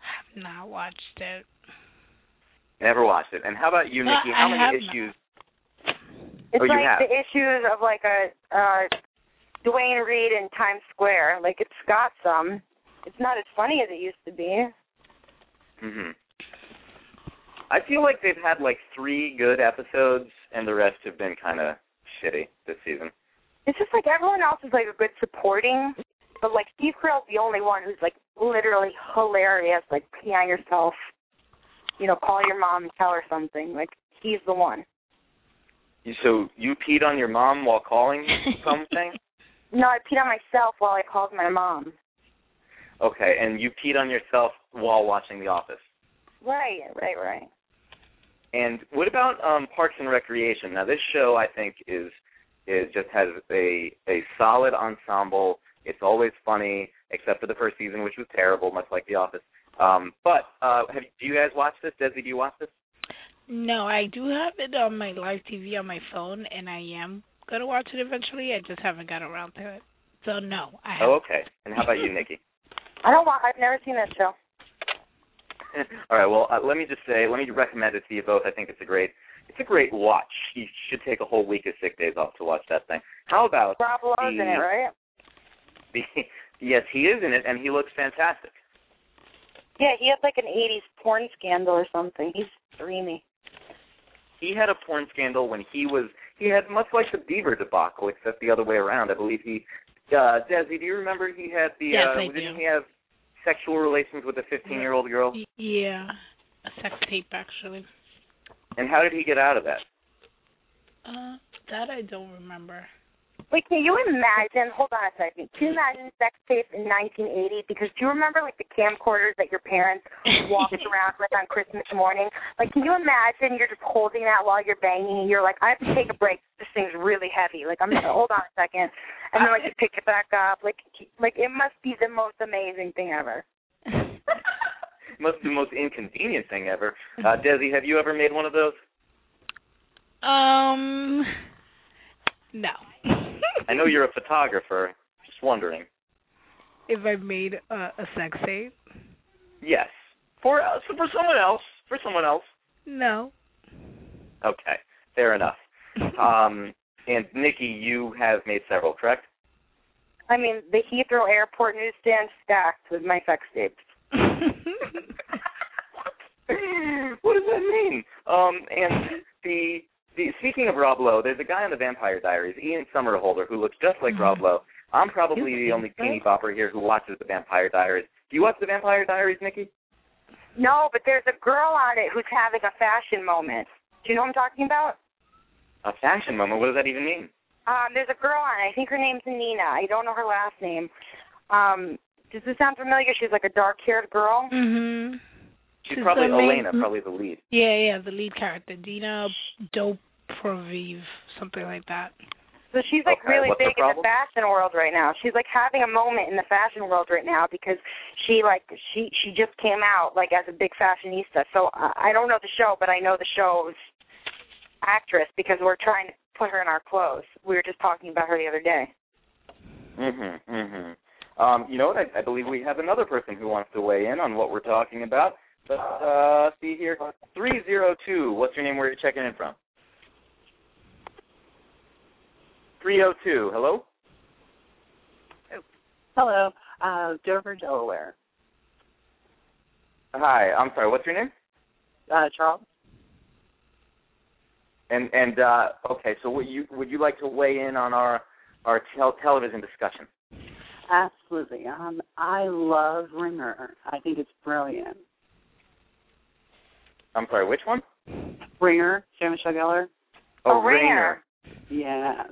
I've not watched it. Never watched it. And how about you, No, Nikki? How I many have not. issues? It's Oh, you like have? the issues of like a uh Duane Reade in Times Square. Like it's got some. It's not as funny as it used to be. hmm I feel like they've had like three good episodes, and the rest have been kind of shitty this season. It's just like everyone else is like a good supporting, but like Steve Carell's the only one who's like literally hilarious. Like pee on yourself, you know, call your mom and tell her something. Like he's the one. You- So you peed on your mom while calling something? No, I peed on myself while I called my mom. Okay, and you peed on yourself while watching The Office. Right, right, right. And what about um Parks and Recreation? Now this show I think is is just has a a solid ensemble. It's always funny, except for the first season, which was terrible, much like The Office. Um, but uh, have do you guys watch this? Desi, do you watch this? No, I do have it on my live TV on my phone, and I am gonna watch it eventually. I just haven't got around to it. So no, I haven't. Oh, okay. And how about you, Nikki? I don't want. I've never seen that show. All right. Well, uh, let me just say, let me recommend it to you both. I think it's a great, it's a great watch. You should take a whole week of sick days off to watch that thing. How about Rob Lowe's in it, right? the? Yes, he is in it, and he looks fantastic. Yeah, he had like an '80s porn scandal or something. He's dreamy. He had a porn scandal when he was. He had much like the Beaver debacle, except the other way around. I believe he. Uh, Desi, do you remember he had the? Yes, uh, I didn't do. he have sexual relations with a 15-year-old girl? Yeah, a sex tape actually. And how did he get out of that? Uh, that I don't remember. Wait, can you imagine? Hold on a second. Can you imagine sex tapes in 1980? Because do you remember like the camcorders that your parents walked around with on Christmas morning? Like, can you imagine you're just holding that while you're banging, and you're like, I have to take a break. This thing's really heavy. Like, I'm gonna hold on a second, and then like you pick it back up. Like, like it must be the most amazing thing ever. Must be the most inconvenient thing ever. Uh, Desi, have you ever made one of those? Um, no. I know you're a photographer. Just wondering. if I've made a, a sex tape. Yes. For uh, for someone else. For someone else. No. Okay. Fair enough. Um, and Nikki, you have made several, correct? I mean, the Heathrow Airport newsstand stacked with my sex tapes. what what does that mean? Um, and the the speaking of Rob Lowe, there's a guy on the Vampire Diaries, Ian Somerhalder, who looks just like Rob Lowe. I'm probably the only teeny bopper here who watches the Vampire Diaries. Do you watch the Vampire Diaries, Nikki? No, but there's a girl on it who's having a fashion moment. Do you know what I'm talking about? A fashion moment. What does that even mean? Um, there's a girl on it. I think her name's Nina. I don't know her last name. Um, does this sound familiar? She's like a dark-haired girl. Mm-hmm. She's, She's probably the main- Elena, probably the lead. Yeah, yeah, the lead character, Dina Doproviv, something like that. So she's like Okay, really what's her big in the fashion world right now. She's like having a moment in the fashion world right now because she like she she just came out like as a big fashionista. So uh, I don't know the show, but I know the show's actress because we're trying to put her in our clothes. We were just talking about her the other day. Mhm. Mhm. Um, you know what? I, I believe we have another person who wants to weigh in on what we're talking about. But uh, see here, three zero two. What's your name? Where are you checking in from? Three zero two. Hello. Hello, uh, Dover, Delaware. Hi. I'm sorry. What's your name? Uh, Charles? And and uh, okay. So would you would you like to weigh in on our our tel- television discussion? Absolutely. Um, I love Ringer. I think it's brilliant. I'm sorry. Which one? Ringer, Sarah Michelle Gellar. Oh, Oh, Ringer. Yes.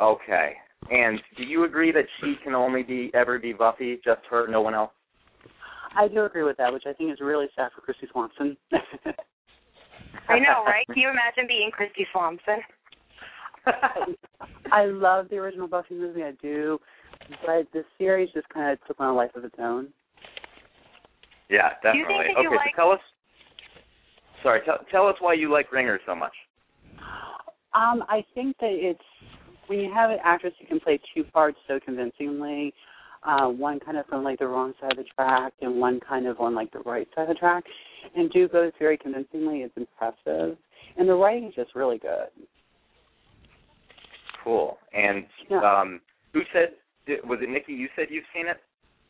Okay. And do you agree that she can only be ever be Buffy, just her, no one else? I do agree with that, which I think is really sad for Kristy Swanson. I know, right? Can you imagine being Kristy Swanson? I love the original Buffy movie, I do, but the series just kind of took on a life of its own. Yeah, definitely. think that okay, like- so tell us. Sorry, tell tell us why you like Ringer so much. Um, I think that it's when you have an actress who can play two parts so convincingly, uh, one kind of from like the wrong side of the track and one kind of on like the right side of the track, and do both very convincingly. It's impressive, and the writing is just really good. Cool. And Yeah. um, who said? Was it Nikki? You said you've seen it,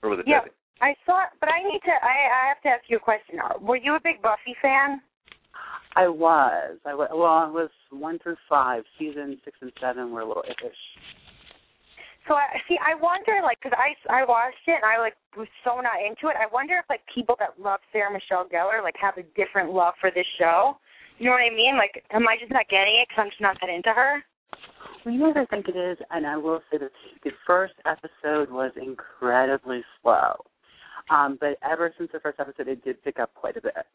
or was it Yeah. I saw, it, but I need to. I I have to ask you a question. Were you a big Buffy fan? I was, I was, well, I was one through five. Season six and seven were a little iffish. So I see. I wonder, like, because I I watched it and I like was so not into it. I wonder if like people that love Sarah Michelle Gellar like have a different love for this show. You know what I mean? Like, am I just not getting it because I'm just not that into her? Well, you know what I think it is, and I will say that the first episode was incredibly slow. Um, but ever since the first episode, it did pick up quite a bit.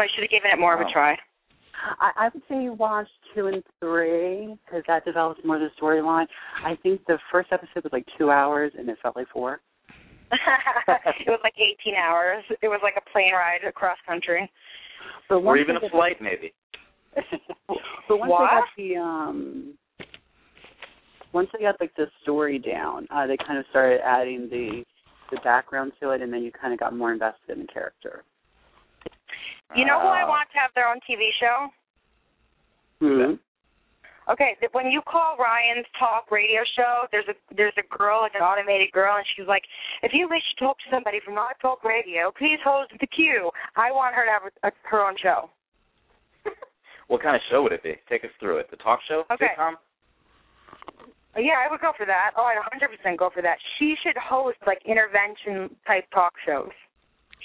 So I should have given it more of a try. I, I would say you watch two and three because that develops more of the storyline. I think the first episode was like two hours, and it felt like four. it was like 18 hours. It was like a plane ride across country. But Or once even a get- flight, maybe. but once What? they got the um, once they got like the story down, uh, they kind of started adding the the background to it, and then you kind of got more invested in the character. You know who I Uh, want to have their own TV show? Mm-hmm. Okay, when you call Ryan's talk radio show, there's a there's a girl, like an automated girl, and she's like, if you wish to talk to somebody from our talk radio, please hold the queue. I want her to have a, a, her own show. What kind of show would it be? Take us through it. The talk show? Okay. Sitcom? Uh, Yeah, I would go for that. Oh, I'd 100% go for that. She should host like intervention type talk shows.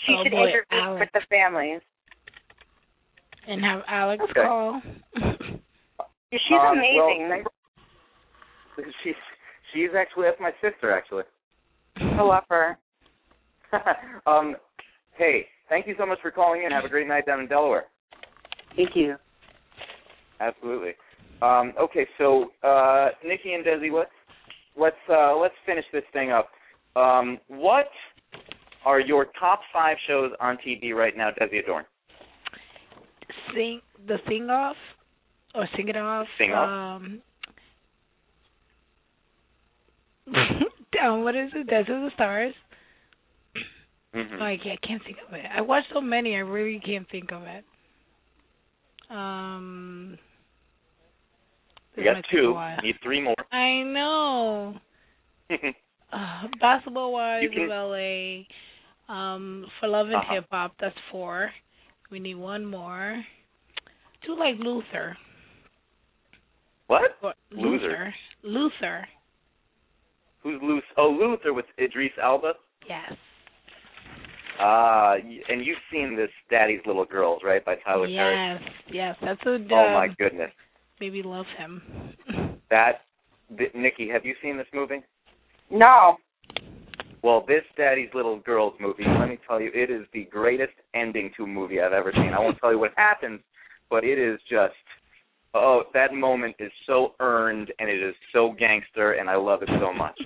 She Oh, should boy, intervene Alex. with the families. And have Alex Okay. call. She's Um, amazing. Well, she's she's actually that's my sister actually. I love her. um, hey, thank you so much for calling in. Have a great night down in Delaware. Thank you. Absolutely. Um, okay, so uh, Nikki and Desi, let's let's uh, let's finish this thing up. Um, what are your top five shows on TV right now, Desi Adorn? Sing the sing off or sing it off. Sing Off. Um, um, what is it? Dance of the Stars. Mm-hmm. I can't, I can't think of it. I watched so many, I really can't think of it. Um, You got might take a two. Need three more. I know. Uh, basketball wise can-. Um, for love and Uh-huh. hip hop, that's four. We need one more. Do like Luther. what? Or Luther. Luther. Luther. Who's Luth? Oh, Luther with Idris Elba. Yes. Uh, and you've seen this Daddy's Little Girls, right, by Tyler Perry? yes. Yes. That's a. Oh my goodness, Maybe love him. that th- Nikki, have you seen this movie? No. Well, this Daddy's Little Girls movie, let me tell you, it is the greatest ending to a movie I've ever seen. I won't tell you what happens, but it is just oh, that moment is so earned and it is so gangster and I love it so much.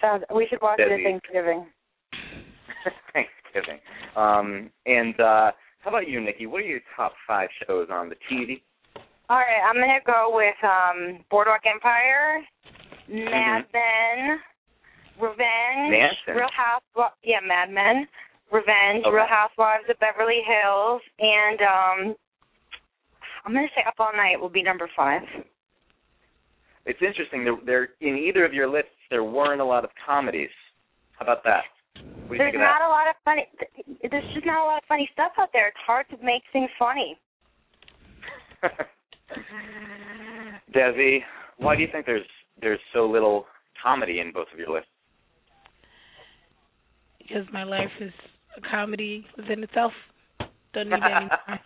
Sounds. We should watch it at Thanksgiving. Thanksgiving. Um, and uh, how about you, Nikki? What are your top five shows on the TV? All right, I'm gonna go with um Boardwalk Empire, Mad Men, Revenge, Manson. Real House. Yeah, Mad Men, Revenge, Okay. Real Housewives of Beverly Hills, and um I'm gonna say Up All Night will be number five. It's interesting. There, there in either of your lists, there weren't a lot of comedies. How about that? What do you There's think of not a lot of funny. There's just not a lot of funny stuff out there. It's hard to make things funny. that? Desi, why do you think there's there's so little comedy in both of your lists? because my life is a comedy within itself. Don't need any more.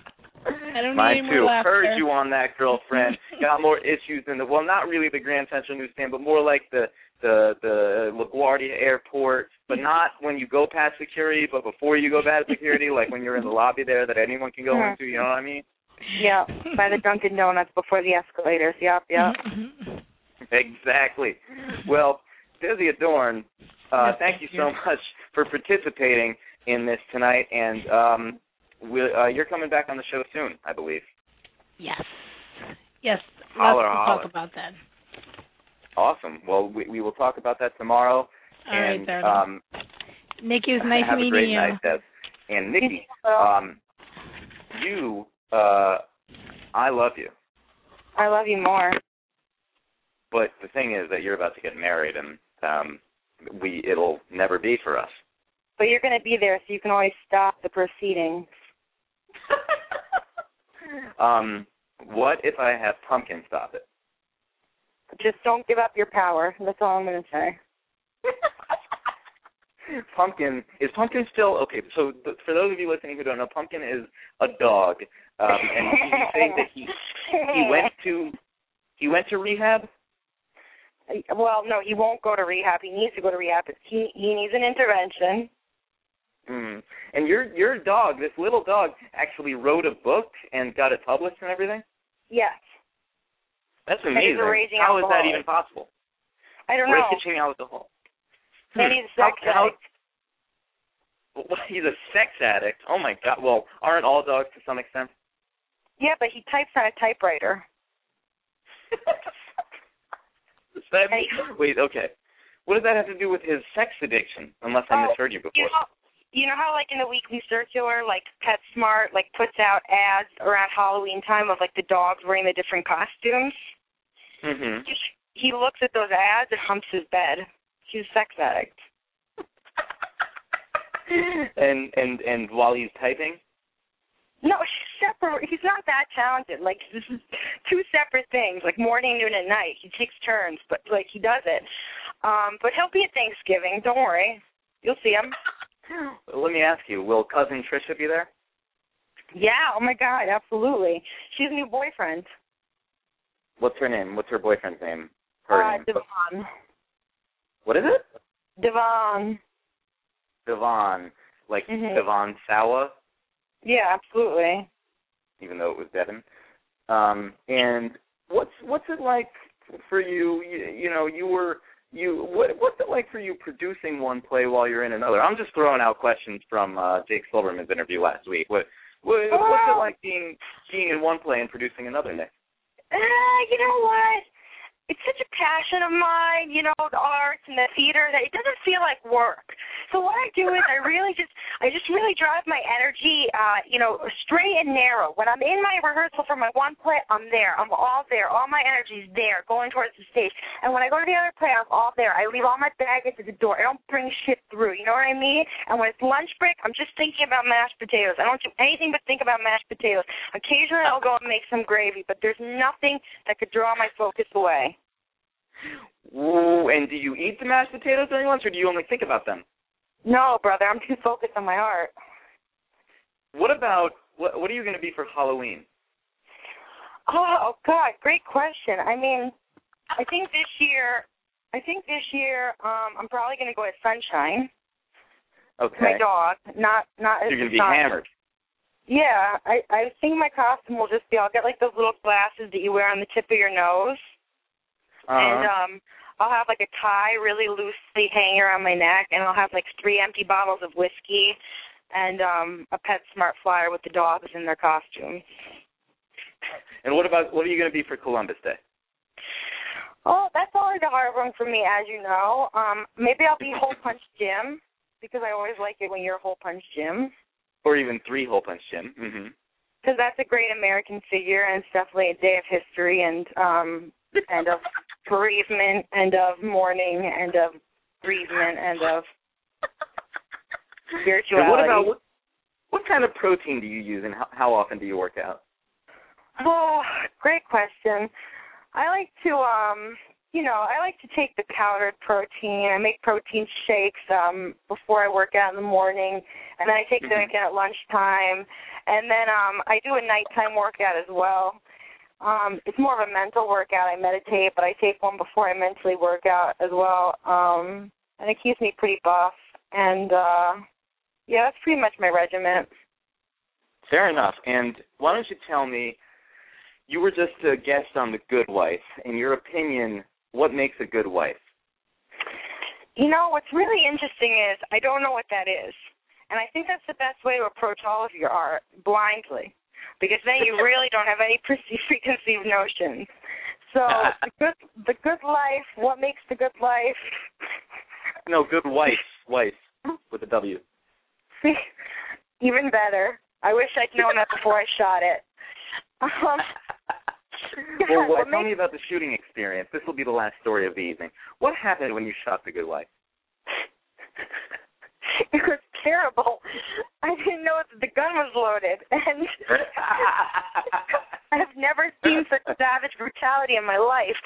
I don't Mine need any too. more laughter. Heard you on that, girlfriend. Got more issues than the well, not really the Grand Central Newsstand, but more like the the the LaGuardia Airport, but not when you go past security, but before you go past security, like when you're in the lobby there that anyone can go Mhm. into. You know what I mean? Yeah, by the Dunkin' Donuts before the escalators. Yep, yep. Exactly. Well, Desi Adorn, uh, thank you so much for participating in this tonight, and um, we'll, uh, you're coming back on the show soon, I believe. yes. Yes. Holler, Let's holler. talk about that. Awesome. Well, we, we will talk about that tomorrow. All right, and darling. um, Nikki, it's nice have meeting a great you. night, Des. And Nikki, um, you, uh, I love you, I love you more. but the thing is that you're about to get married, and um, we it'll never be for us. But you're going to be there, so you can always stop the proceedings. um, what if I have Pumpkin stop it? Just don't give up your power. That's all I'm going to say. Pumpkin is Pumpkin still okay? So th- for those of you listening who don't know, Pumpkin is a dog, um, and you say that he he went to he went to rehab. Well, no, he won't go to rehab. He needs to go to rehab. He he needs an intervention. Mm. And your your dog, this little dog, actually wrote a book and got it published and everything. Yes. That's amazing. How is that even possible? I don't know. Raging alcohol. Maybe he's a sex how- addict. Well, he's a sex addict. Oh my god. Well, aren't all dogs to some extent? Yeah, but he types on a typewriter. That Hey. Wait, okay. What does that have to do with his sex addiction? Unless I Oh, misheard you before. You know, you know how like in the weekly circular, like PetSmart like puts out ads around Halloween time of like the dogs wearing the different costumes. Mhm. He looks at those ads and humps his bed. He's a sex addict. and and and while he's typing, No, he's separate. He's not that talented. Like this is two separate things. Like morning, noon, and night. He takes turns, but like he does it. Um, but he'll be at Thanksgiving. Don't worry. You'll see him. Let me ask you: Will cousin Trisha be there? Yeah. Oh my God. Absolutely. She's a new boyfriend. What's her name? What's her boyfriend's name? Her uh, name. Devon. What is it? Devon. Devon. Like Mhm. Devon Sawa, Yeah, absolutely. even though it was Devon. Um, and what's what's it like for you? You, you know, you were you what what's it like for you producing one play while you're in another? I'm just throwing out questions from uh, Jake Silverman's interview last week. What, what what's it like being being in one play and producing another, Nick? Uh, you know what? It's such a passion of mine, you know, the arts and the theater that it doesn't feel like work. So what I do is I really just I just really drive my energy uh, you know, straight and narrow. When I'm in my rehearsal for my one play, I'm there. I'm all there. All my energy's there, going towards the stage. And when I go to the other play, I'm all there. I leave all my baggage at the door. I don't bring shit through. You know what I mean? And when it's lunch break, I'm just thinking about mashed potatoes. I don't do anything but think about mashed potatoes. Occasionally I'll go and make some gravy, but there's nothing that could draw my focus away. Ooh, and do you eat the mashed potatoes during lunch, or do you only think about them? No, brother, I'm too focused on my art. What about what? What are you going to be for Halloween? Oh God, great question. I mean, I think this year, I think this year, um, I'm probably going to go as Sunshine, Okay, my dog. Not not as you're going to be not- hammered. Yeah, I I think my costume will just be I'll get like those little glasses that you wear on the tip of your nose, and Uh-huh. um, I'll have like a tie really loosely hanging around my neck, and I'll have like three empty bottles of whiskey, and um, a Pet Smart flyer with the dogs in their costumes. and what about what are you going to be for Columbus Day? Oh, that's always a hard one for me, as you know. Um, maybe I'll be Hole Punch Jim because I always like it when you're Hole Punch Jim Or even three hole punch Jim. hmm because that's a great American figure and it's definitely a day of history and um and of bereavement and of mourning and of bereavement and of spirituality. And what about what, what kind of protein do you use, and how, how often do you work out? Oh, great question. I like to um you know, I like to take the powdered protein. I make protein shakes um before I work out in the morning and then I take them Mhm. again at lunchtime. And then um I do a nighttime workout as well. Um it's more of a mental workout. I meditate, but I take one before I mentally work out as well. Um and it keeps me pretty buff. And uh yeah, that's pretty much my regiment. Fair enough. And why don't you tell me, you were just a guest on The Good Wife. In your opinion, what makes a good wife? You know, what's really interesting is I don't know what that is. And I think that's the best way to approach all of your art, blindly. Because then you really don't have any preconceived notions. So the good the good life, what makes the good life? No, good wife. Wife with a W. Even better. I wish I'd known that before I shot it. Um, well, tell me about the shooting experience. This will be the last story of the evening. What happened when you shot The Good Wife? it was terrible. I didn't know that the gun was loaded, and I've never seen such savage brutality in my life.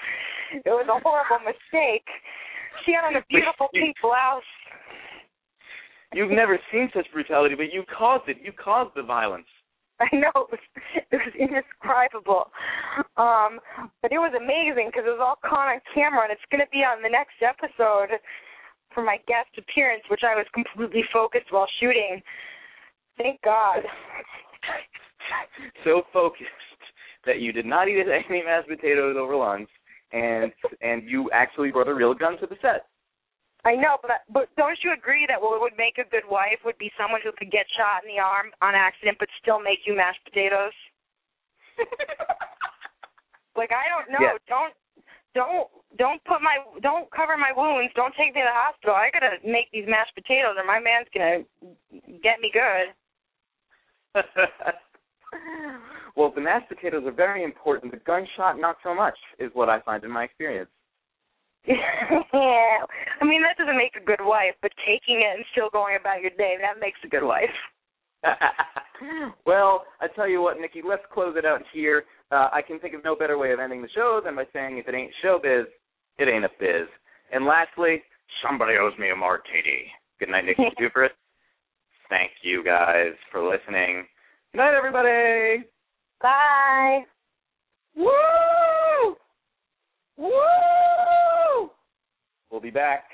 It was a horrible mistake. She had on a beautiful pink blouse. You've never seen such brutality, but you caused it. You caused the violence. I know it was, it was indescribable, um, but it was amazing because it was all caught on camera, and it's going to be on the next episode for my guest appearance, which I was completely focused while shooting. Thank God. so focused that you did not eat any mashed potatoes over lunch, and and you actually brought a real gun to the set. I know, but but don't you agree that what would make a good wife would be someone who could get shot in the arm on accident but still make you mashed potatoes? like I don't know. Yeah. Don't don't don't put my don't cover my wounds. Don't take me to the hospital. I gotta make these mashed potatoes, or my man's gonna get me good. well, the mashed potatoes are very important. The gunshot, not so much, is what I find in my experience. yeah, I mean that doesn't make a good wife, but taking it and still going about your day that makes a good wife. well, I tell you what, Nikki, let's close it out here. Uh, I can think of no better way of ending the show than by saying, if it ain't showbiz, it ain't a biz. And lastly, somebody owes me a martini. Good night, Nikki Duper. Thank you guys for listening. Good night, everybody. Bye. Woo! Woo! We'll be back.